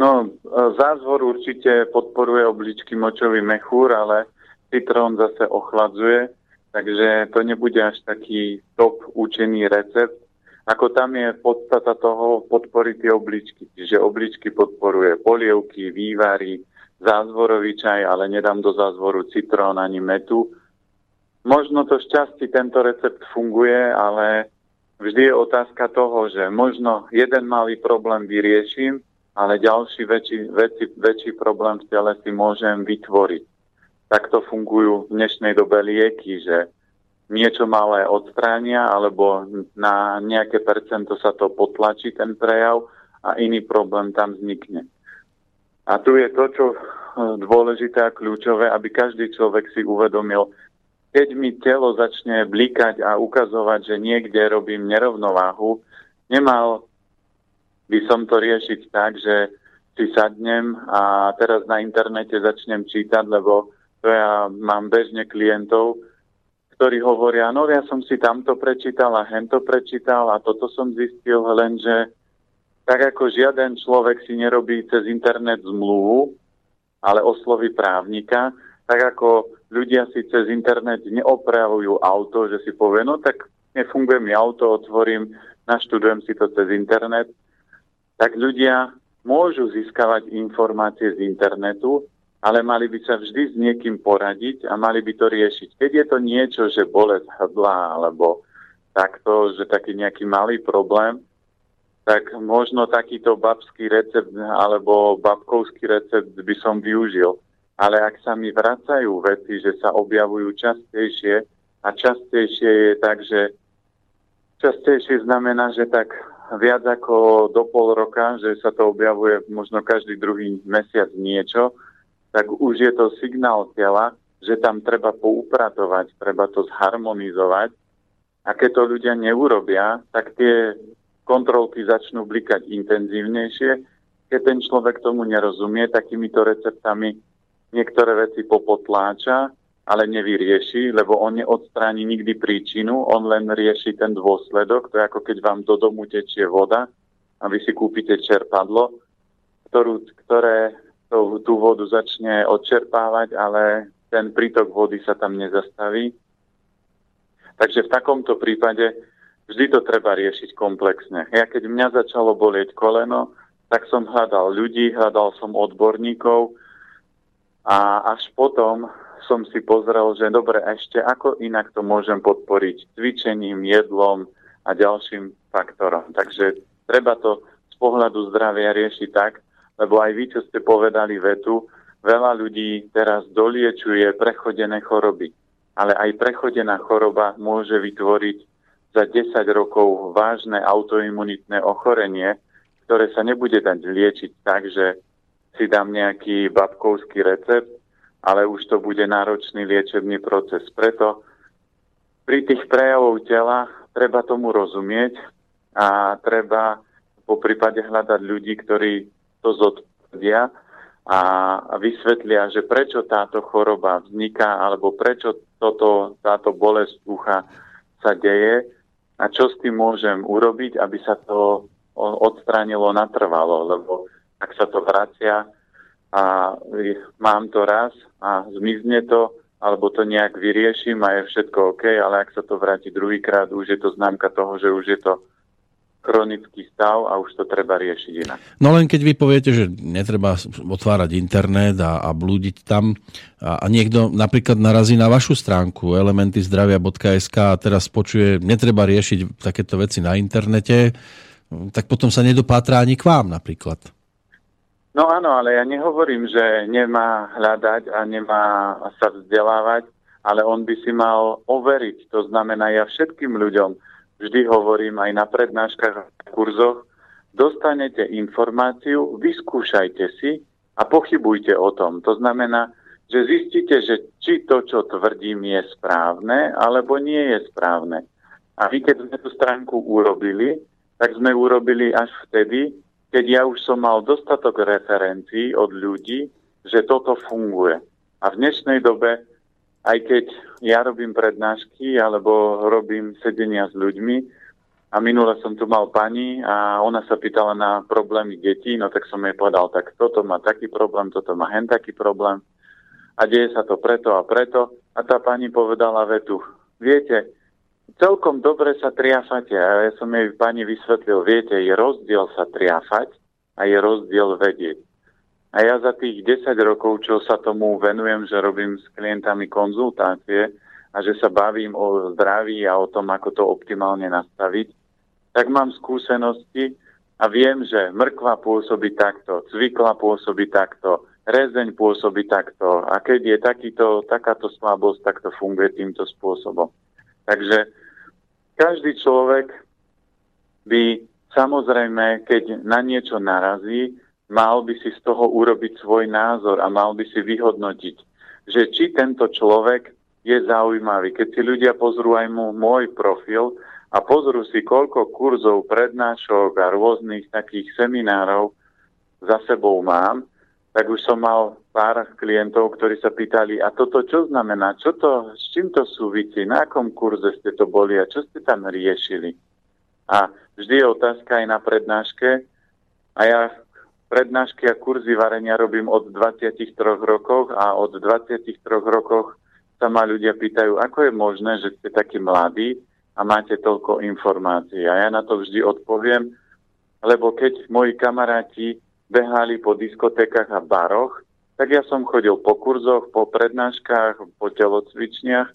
No, zázvor určite podporuje obličky močový mechúr, ale citrón zase ochladzuje, takže to nebude až taký top učený recept. Ako tam je podstata toho podporiť tie obličky. Čiže obličky podporuje polievky, vývary, zázvorový čaj, ale nedám do zázvoru citrón ani metu Možno to šťastie tento recept funguje, ale vždy je otázka toho, že možno jeden malý problém vyrieším, ale ďalší väčší, väčší, väčší problém v tele si môžem vytvoriť. Takto fungujú v dnešnej dobe lieky, že niečo malé odstránia, alebo na nejaké percento sa to potlačí, ten prejav, a iný problém tam vznikne. A tu je to, čo dôležité a kľúčové, aby každý človek si uvedomil, keď mi telo začne blikať a ukazovať, že niekde robím nerovnováhu, nemal by som to riešiť tak, že si sadnem a teraz na internete začnem čítať, lebo to ja mám bežne klientov, ktorí hovoria, no ja som si tamto prečítal a hento prečítal a toto som zistil, lenže tak ako žiaden človek si nerobí cez internet zmluvu, ale osloví právnika, tak ako ľudia si cez internet neopravujú auto, že si povie, no tak nefunguje mi auto, otvorím, naštudujem si to cez internet, tak ľudia môžu získavať informácie z internetu, ale mali by sa vždy s niekým poradiť a mali by to riešiť. Keď je to niečo, že bolesť hrdla alebo takto, že taký nejaký malý problém, tak možno takýto babský recept alebo babkovský recept by som využil ale ak sa mi vracajú veci, že sa objavujú častejšie a častejšie je tak, že častejšie znamená, že tak viac ako do pol roka, že sa to objavuje možno každý druhý mesiac niečo, tak už je to signál tela, že tam treba poupratovať, treba to zharmonizovať. A keď to ľudia neurobia, tak tie kontrolky začnú blikať intenzívnejšie. Keď ten človek tomu nerozumie, takýmito receptami niektoré veci popotláča, ale nevyrieši, lebo on neodstráni nikdy príčinu, on len rieši ten dôsledok. To je ako keď vám do domu tečie voda a vy si kúpite čerpadlo, ktorú, ktoré to, tú vodu začne odčerpávať, ale ten prítok vody sa tam nezastaví. Takže v takomto prípade vždy to treba riešiť komplexne. Ja keď mňa začalo bolieť koleno, tak som hľadal ľudí, hľadal som odborníkov a až potom som si pozrel, že dobre, ešte ako inak to môžem podporiť cvičením, jedlom a ďalším faktorom. Takže treba to z pohľadu zdravia riešiť tak, lebo aj vy, čo ste povedali vetu, veľa ľudí teraz doliečuje prechodené choroby. Ale aj prechodená choroba môže vytvoriť za 10 rokov vážne autoimunitné ochorenie, ktoré sa nebude dať liečiť tak, že si dám nejaký babkovský recept, ale už to bude náročný liečebný proces. Preto pri tých prejavov tela treba tomu rozumieť a treba po prípade hľadať ľudí, ktorí to zodpovedia a vysvetlia, že prečo táto choroba vzniká alebo prečo toto, táto bolesť ucha sa deje a čo s tým môžem urobiť, aby sa to odstránilo natrvalo, lebo ak sa to vracia a mám to raz a zmizne to, alebo to nejak vyrieším a je všetko OK, ale ak sa to vráti druhýkrát, už je to známka toho, že už je to chronický stav a už to treba riešiť inak. No len keď vy poviete, že netreba otvárať internet a, a blúdiť tam a, a niekto napríklad narazí na vašu stránku elementyzdravia.sk a teraz počuje, netreba riešiť takéto veci na internete, tak potom sa nedopátra ani k vám napríklad. No áno, ale ja nehovorím, že nemá hľadať a nemá sa vzdelávať, ale on by si mal overiť. To znamená, ja všetkým ľuďom, vždy hovorím aj na prednáškach a kurzoch, dostanete informáciu, vyskúšajte si a pochybujte o tom. To znamená, že zistíte, že či to, čo tvrdím, je správne, alebo nie je správne. A vy, keď sme tú stránku urobili, tak sme urobili až vtedy, keď ja už som mal dostatok referencií od ľudí, že toto funguje. A v dnešnej dobe aj keď ja robím prednášky alebo robím sedenia s ľuďmi a minule som tu mal pani a ona sa pýtala na problémy detí, no tak som jej povedal, tak toto má taký problém, toto má hen taký problém a deje sa to preto a preto a tá pani povedala vetu, viete, celkom dobre sa triafate a ja som jej pani vysvetlil, viete, je rozdiel sa triafať a je rozdiel vedieť. A ja za tých 10 rokov, čo sa tomu venujem, že robím s klientami konzultácie a že sa bavím o zdraví a o tom, ako to optimálne nastaviť, tak mám skúsenosti a viem, že mrkva pôsobí takto, cvikla pôsobí takto, rezeň pôsobí takto a keď je takýto, takáto slabosť, tak to funguje týmto spôsobom. Takže každý človek by samozrejme, keď na niečo narazí, mal by si z toho urobiť svoj názor a mal by si vyhodnotiť, že či tento človek je zaujímavý. Keď si ľudia pozrú aj mu môj profil a pozrú si, koľko kurzov, prednášok a rôznych takých seminárov za sebou mám, tak už som mal pár klientov, ktorí sa pýtali, a toto čo znamená, čo to, s čím to súvisí, na akom kurze ste to boli a čo ste tam riešili. A vždy je otázka aj na prednáške a ja prednášky a kurzy varenia robím od 23 rokov a od 23 rokoch sa ma ľudia pýtajú, ako je možné, že ste takí mladí a máte toľko informácií. A ja na to vždy odpoviem, lebo keď moji kamaráti behali po diskotékach a baroch, tak ja som chodil po kurzoch, po prednáškach, po telocvičniach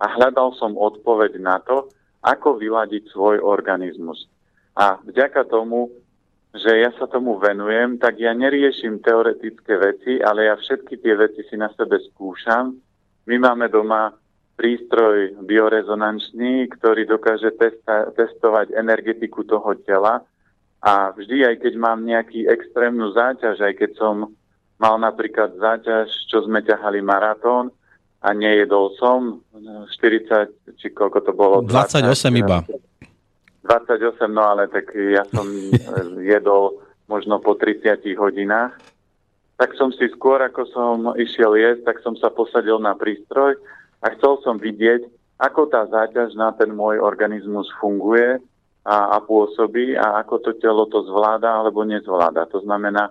a hľadal som odpoveď na to, ako vyladiť svoj organizmus. A vďaka tomu že ja sa tomu venujem, tak ja neriešim teoretické veci, ale ja všetky tie veci si na sebe skúšam. My máme doma prístroj biorezonančný, ktorý dokáže testa- testovať energetiku toho tela a vždy, aj keď mám nejaký extrémnu záťaž, aj keď som mal napríklad záťaž, čo sme ťahali maratón a nejedol som 40, či koľko to bolo? 28 20, iba. 28, no ale tak ja som [laughs] jedol možno po 30 hodinách. Tak som si skôr, ako som išiel jesť, tak som sa posadil na prístroj a chcel som vidieť, ako tá záťaž na ten môj organizmus funguje a, a pôsobí a ako to telo to zvláda alebo nezvláda. To znamená,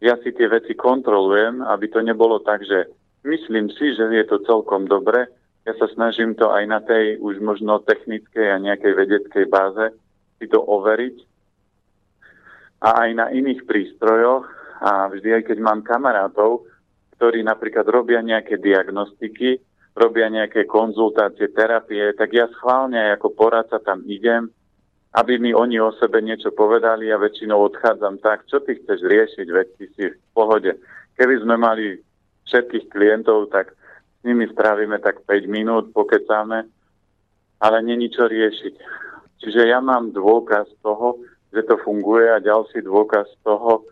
ja si tie veci kontrolujem, aby to nebolo tak, že myslím si, že je to celkom dobre, ja sa snažím to aj na tej už možno technickej a nejakej vedeckej báze si to overiť. A aj na iných prístrojoch. A vždy, aj keď mám kamarátov, ktorí napríklad robia nejaké diagnostiky, robia nejaké konzultácie, terapie, tak ja schválne ako poradca tam idem, aby mi oni o sebe niečo povedali a väčšinou odchádzam tak, čo ty chceš riešiť, veď ty si v pohode. Keby sme mali všetkých klientov, tak s nimi strávime tak 5 minút, pokecáme, ale není čo riešiť. Čiže ja mám dôkaz toho, že to funguje a ďalší dôkaz toho,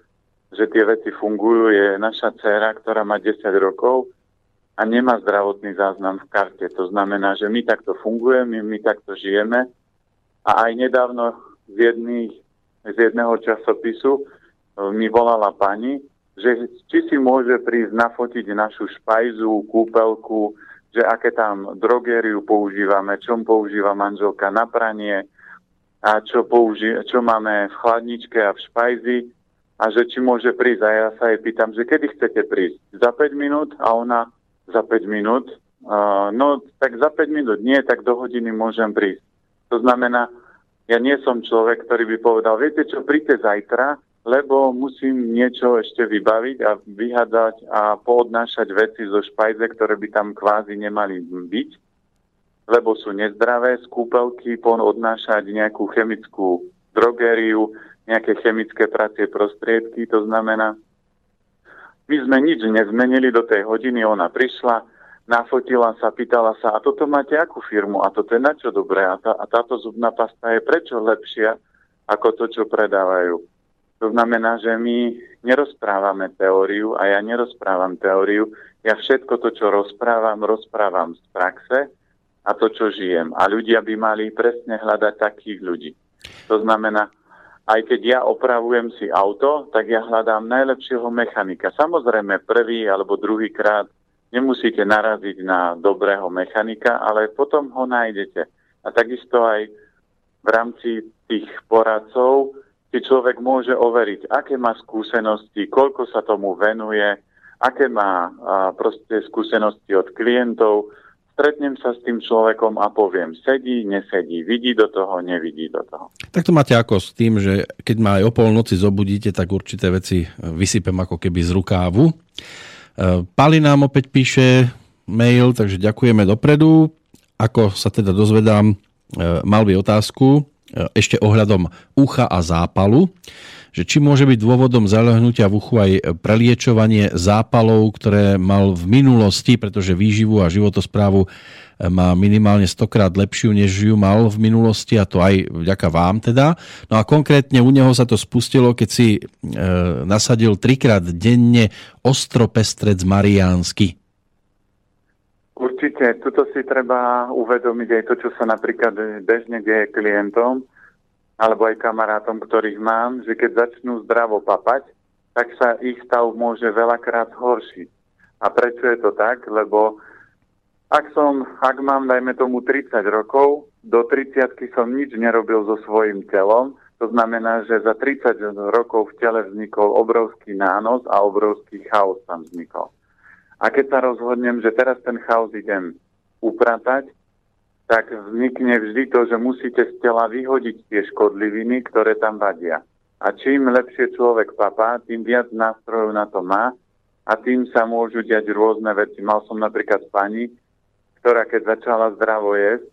že tie veci fungujú, je naša dcera, ktorá má 10 rokov a nemá zdravotný záznam v karte. To znamená, že my takto fungujeme, my takto žijeme a aj nedávno z, jedných, z jedného časopisu e, mi volala pani, že či si môže prísť nafotiť našu špajzu, kúpelku, že aké tam drogériu používame, čo používa manželka na pranie a čo, použi- čo máme v chladničke a v špajzi a že či môže prísť. A ja sa jej pýtam, že kedy chcete prísť? Za 5 minút? A ona za 5 minút? Uh, no, tak za 5 minút nie, tak do hodiny môžem prísť. To znamená, ja nie som človek, ktorý by povedal, viete čo, príďte zajtra, lebo musím niečo ešte vybaviť a vyhadať a poodnášať veci zo špajze, ktoré by tam kvázi nemali byť, lebo sú nezdravé, z kúpelky odnášať nejakú chemickú drogériu, nejaké chemické pracie prostriedky, to znamená, my sme nič nezmenili do tej hodiny, ona prišla, nafotila sa, pýtala sa, a toto máte akú firmu, a toto je na čo dobré, a, tá, a táto zubná pasta je prečo lepšia ako to, čo predávajú to znamená, že my nerozprávame teóriu a ja nerozprávam teóriu. Ja všetko to, čo rozprávam, rozprávam z praxe a to, čo žijem. A ľudia by mali presne hľadať takých ľudí. To znamená, aj keď ja opravujem si auto, tak ja hľadám najlepšieho mechanika. Samozrejme, prvý alebo druhý krát nemusíte naraziť na dobrého mechanika, ale potom ho nájdete. A takisto aj v rámci tých poradcov si človek môže overiť, aké má skúsenosti, koľko sa tomu venuje, aké má a, proste skúsenosti od klientov. Stretnem sa s tým človekom a poviem, sedí, nesedí, vidí do toho, nevidí do toho. Tak to máte ako s tým, že keď ma aj o polnoci zobudíte, tak určité veci vysypem ako keby z rukávu. E, Pali nám opäť píše mail, takže ďakujeme dopredu. Ako sa teda dozvedám, e, mal by otázku, ešte ohľadom ucha a zápalu, že či môže byť dôvodom zalehnutia v uchu aj preliečovanie zápalov, ktoré mal v minulosti, pretože výživu a životosprávu má minimálne 100 krát lepšiu, než ju mal v minulosti a to aj vďaka vám teda. No a konkrétne u neho sa to spustilo, keď si e, nasadil trikrát denne ostropestrec mariánsky. Určite, tuto si treba uvedomiť aj to, čo sa napríklad bežne deje klientom, alebo aj kamarátom, ktorých mám, že keď začnú zdravo papať, tak sa ich stav môže veľakrát horšiť. A prečo je to tak? Lebo ak som, ak mám, dajme tomu 30 rokov, do 30 som nič nerobil so svojím telom, to znamená, že za 30 rokov v tele vznikol obrovský nános a obrovský chaos tam vznikol. A keď sa rozhodnem, že teraz ten chaos idem upratať, tak vznikne vždy to, že musíte z tela vyhodiť tie škodliviny, ktoré tam vadia. A čím lepšie človek papá, tým viac nástrojov na to má a tým sa môžu diať rôzne veci. Mal som napríklad pani, ktorá keď začala zdravo jesť,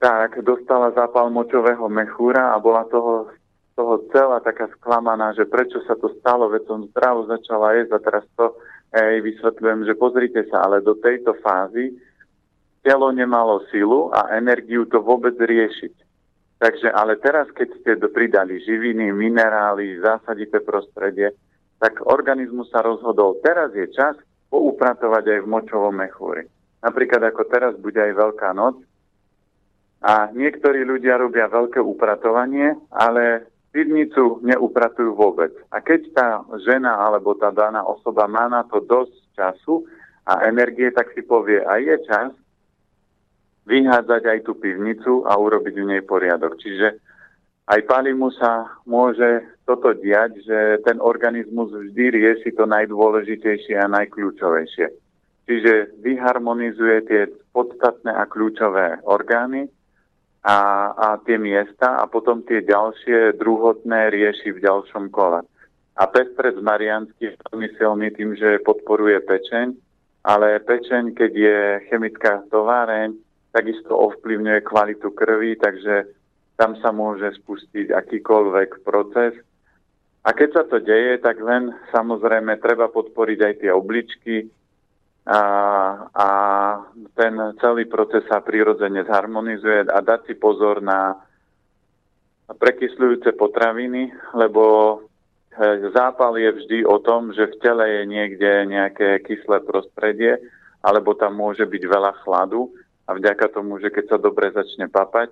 tak dostala zápal močového mechúra a bola toho toho celá taká sklamaná, že prečo sa to stalo, veď som zdravo začala jesť a teraz to ej, vysvetľujem, že pozrite sa, ale do tejto fázy telo nemalo silu a energiu to vôbec riešiť. Takže, ale teraz, keď ste pridali živiny, minerály, zásadité prostredie, tak organizmus sa rozhodol, teraz je čas poupratovať aj v močovom mechúri. Napríklad ako teraz bude aj Veľká noc a niektorí ľudia robia veľké upratovanie, ale pivnicu neupratujú vôbec. A keď tá žena alebo tá daná osoba má na to dosť času a energie, tak si povie, a je čas vyhádzať aj tú pivnicu a urobiť v nej poriadok. Čiže aj palimu sa môže toto diať, že ten organizmus vždy rieši to najdôležitejšie a najkľúčovejšie. Čiže vyharmonizuje tie podstatné a kľúčové orgány a, a tie miesta a potom tie ďalšie druhotné rieši v ďalšom kole. A pestred mariansky je veľmi silný tým, že podporuje pečeň, ale pečeň, keď je chemická továreň, takisto ovplyvňuje kvalitu krvi, takže tam sa môže spustiť akýkoľvek proces. A keď sa to deje, tak len samozrejme treba podporiť aj tie obličky a, a ten celý proces sa prirodzene zharmonizuje a dať si pozor na prekysľujúce potraviny, lebo e, zápal je vždy o tom, že v tele je niekde nejaké kyslé prostredie, alebo tam môže byť veľa chladu a vďaka tomu, že keď sa dobre začne papať,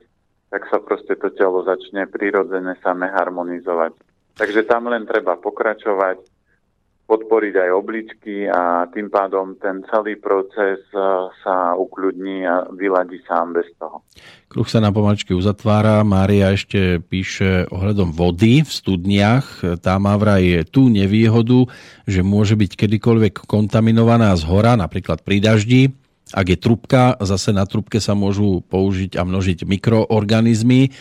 tak sa proste to telo začne prirodzene same harmonizovať. Takže tam len treba pokračovať, podporiť aj obličky a tým pádom ten celý proces e, sa ukľudní a vyladí sám bez toho. Kruh sa na pomaličky uzatvára. Mária ešte píše ohľadom vody v studniach. Tá má vraj tú nevýhodu, že môže byť kedykoľvek kontaminovaná z hora, napríklad pri daždi ak je trubka, zase na trubke sa môžu použiť a množiť mikroorganizmy.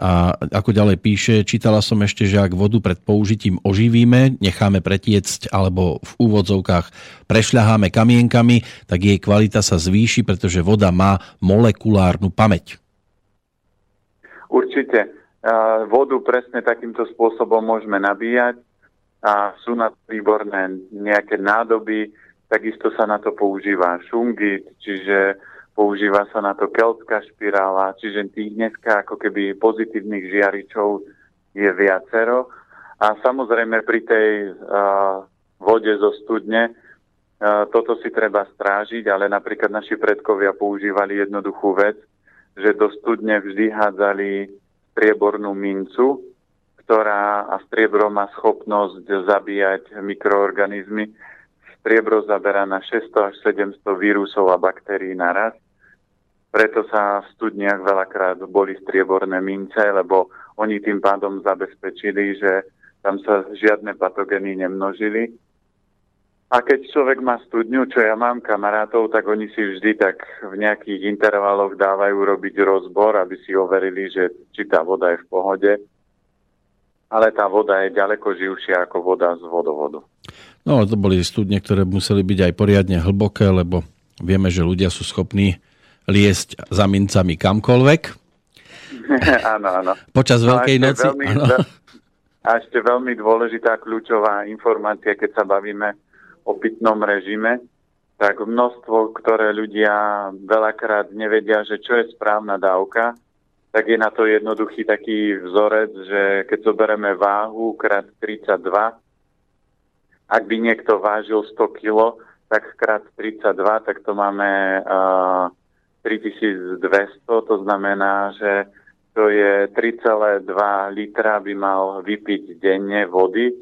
A ako ďalej píše, čítala som ešte, že ak vodu pred použitím oživíme, necháme pretiecť alebo v úvodzovkách prešľaháme kamienkami, tak jej kvalita sa zvýši, pretože voda má molekulárnu pamäť. Určite. Vodu presne takýmto spôsobom môžeme nabíjať a sú na výborné nejaké nádoby, Takisto sa na to používa šungit, čiže používa sa na to keltská špirála, čiže tých dneska ako keby pozitívnych žiaričov je viacero. A samozrejme pri tej uh, vode zo studne uh, toto si treba strážiť, ale napríklad naši predkovia používali jednoduchú vec, že do studne vždy hádzali striebornú mincu, ktorá a striebro má schopnosť zabíjať mikroorganizmy striebro zaberá na 600 až 700 vírusov a baktérií naraz. Preto sa v studniach veľakrát boli strieborné mince, lebo oni tým pádom zabezpečili, že tam sa žiadne patogény nemnožili. A keď človek má studňu, čo ja mám kamarátov, tak oni si vždy tak v nejakých intervaloch dávajú robiť rozbor, aby si overili, že či tá voda je v pohode. Ale tá voda je ďaleko živšia ako voda z vodovodu. No, to boli studne, ktoré museli byť aj poriadne hlboké, lebo vieme, že ľudia sú schopní liesť za mincami kamkoľvek. [laughs] áno, áno. Počas Veľkej noci. Veľmi, A ešte veľmi dôležitá kľúčová informácia, keď sa bavíme o pitnom režime, tak množstvo, ktoré ľudia veľakrát nevedia, že čo je správna dávka, tak je na to jednoduchý taký vzorec, že keď zoberieme váhu krát 32, ak by niekto vážil 100 kg, tak krát 32, tak to máme uh, 3200, to znamená, že to je 3,2 litra by mal vypiť denne vody,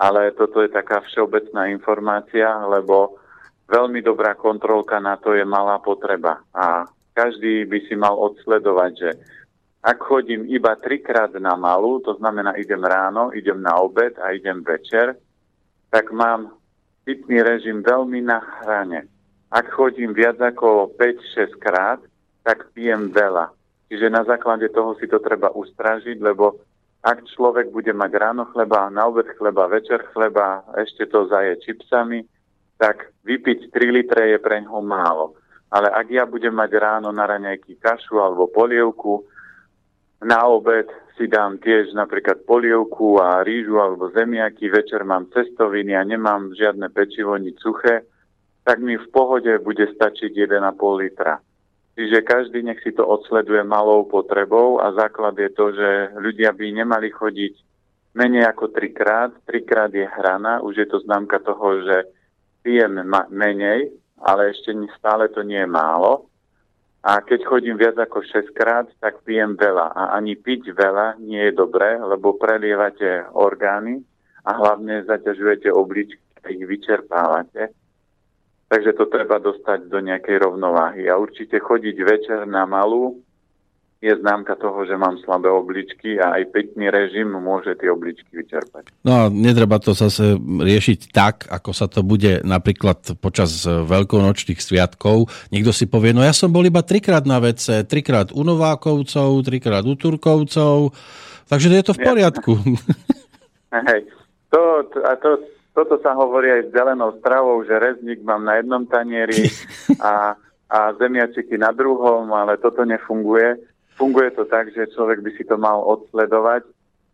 ale toto je taká všeobecná informácia, lebo veľmi dobrá kontrolka na to je malá potreba. A každý by si mal odsledovať, že ak chodím iba trikrát na malú, to znamená idem ráno, idem na obed a idem večer, tak mám pitný režim veľmi na hrane. Ak chodím viac ako 5-6 krát, tak pijem veľa. Čiže na základe toho si to treba ustražiť, lebo ak človek bude mať ráno chleba, na obed chleba, večer chleba, ešte to zaje čipsami, tak vypiť 3 litre je pre ňoho málo. Ale ak ja budem mať ráno na raňajky kašu alebo polievku, na obed si dám tiež napríklad polievku a rýžu alebo zemiaky, večer mám cestoviny a nemám žiadne pečivo, nič suché, tak mi v pohode bude stačiť 1,5 litra. Čiže každý nech si to odsleduje malou potrebou a základ je to, že ľudia by nemali chodiť menej ako trikrát. Trikrát je hrana, už je to známka toho, že pijem menej, ale ešte stále to nie je málo. A keď chodím viac ako 6 krát, tak pijem veľa. A ani piť veľa nie je dobré, lebo prelievate orgány a hlavne zaťažujete obličky a ich vyčerpávate. Takže to treba dostať do nejakej rovnováhy. A určite chodiť večer na malú je známka toho, že mám slabé obličky a aj pekný režim môže tie obličky vyčerpať. No a netreba to zase riešiť tak, ako sa to bude napríklad počas veľkonočných sviatkov. Niekto si povie, no ja som bol iba trikrát na vece, trikrát u Novákovcov, trikrát u Turkovcov, takže je to v poriadku. [laughs] Hej, to, a to, toto sa hovorí aj s zelenou stravou, že rezník mám na jednom tanieri [laughs] a, a zemiačiky na druhom, ale toto nefunguje funguje to tak, že človek by si to mal odsledovať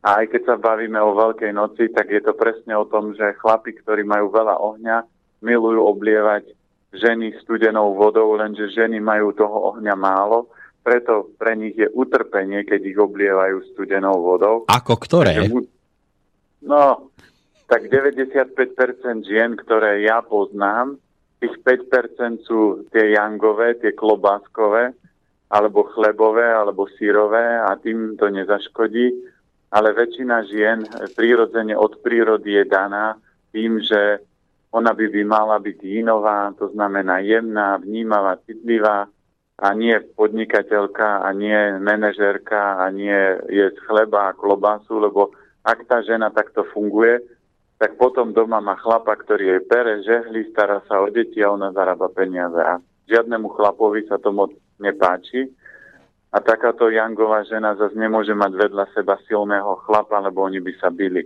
a aj keď sa bavíme o Veľkej noci, tak je to presne o tom, že chlapi, ktorí majú veľa ohňa, milujú oblievať ženy studenou vodou, lenže ženy majú toho ohňa málo, preto pre nich je utrpenie, keď ich oblievajú studenou vodou. Ako ktoré? No, tak 95% žien, ktoré ja poznám, tých 5% sú tie jangové, tie klobáskové, alebo chlebové, alebo sírové a tým to nezaškodí. Ale väčšina žien prírodzene od prírody je daná tým, že ona by, by mala byť inová, to znamená jemná, vnímavá, citlivá a nie podnikateľka a nie manažerka a nie je z chleba a klobásu, lebo ak tá žena takto funguje, tak potom doma má chlapa, ktorý jej pere, žehli, stará sa o deti a ona zarába peniaze. A žiadnemu chlapovi sa to moc nepáči. A takáto Jangová žena zase nemôže mať vedľa seba silného chlapa, lebo oni by sa bili.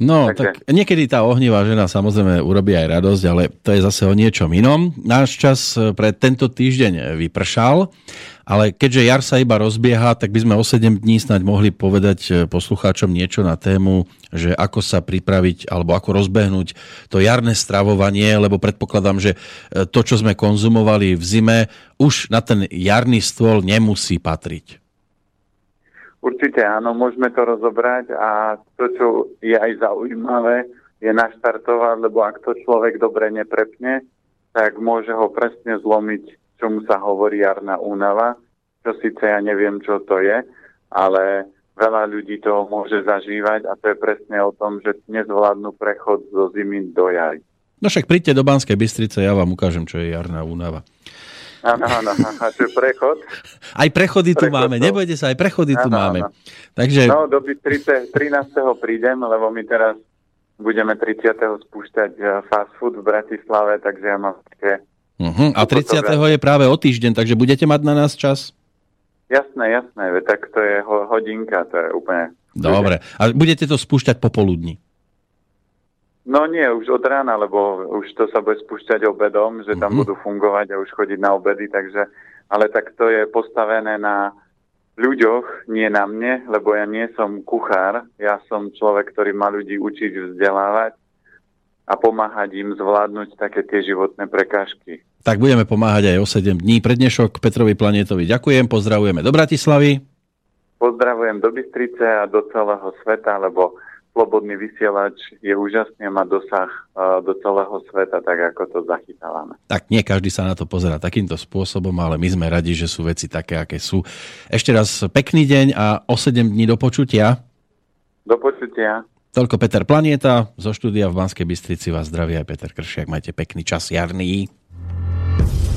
No, Takže... tak niekedy tá ohnivá žena samozrejme urobí aj radosť, ale to je zase o niečom inom. Náš čas pre tento týždeň vypršal. Ale keďže jar sa iba rozbieha, tak by sme o 7 dní snáď mohli povedať e, poslucháčom niečo na tému, že ako sa pripraviť alebo ako rozbehnúť to jarné stravovanie, lebo predpokladám, že e, to, čo sme konzumovali v zime, už na ten jarný stôl nemusí patriť. Určite áno, môžeme to rozobrať a to, čo je aj zaujímavé, je naštartovať, lebo ak to človek dobre neprepne, tak môže ho presne zlomiť čomu sa hovorí jarná únava, čo síce ja neviem, čo to je, ale veľa ľudí to môže zažívať a to je presne o tom, že nezvládnu prechod zo zimy do jary. No však príďte do Banskej Bystrice, ja vám ukážem, čo je jarná únava. Áno, áno, čo je prechod? Aj prechody tu prechod máme, to... nebojte sa, aj prechody tu máme. Takže... No, do Bystrice 13. prídem, lebo my teraz budeme 30. spúšťať eh, fast food v Bratislave, takže ja mám také Uh-huh. A 30. je práve o týždeň, takže budete mať na nás čas? Jasné, jasné, tak to je hodinka, to je úplne... Dobre, a budete to spúšťať popoludní? No nie, už od rána, lebo už to sa bude spúšťať obedom, že tam uh-huh. budú fungovať a už chodiť na obedy, takže... Ale tak to je postavené na ľuďoch, nie na mne, lebo ja nie som kuchár, ja som človek, ktorý má ľudí učiť vzdelávať a pomáhať im zvládnuť také tie životné prekážky tak budeme pomáhať aj o 7 dní. Prednešok Petrovi Planetovi ďakujem, pozdravujeme do Bratislavy. Pozdravujem do Bystrice a do celého sveta, lebo slobodný vysielač je úžasný a má dosah e, do celého sveta, tak ako to zachytávame. Tak nie každý sa na to pozera takýmto spôsobom, ale my sme radi, že sú veci také, aké sú. Ešte raz pekný deň a o 7 dní do počutia. Do počutia. Toľko Peter Planieta, zo štúdia v Banskej Bystrici vás zdraví aj Peter Kršiak. Majte pekný čas jarný.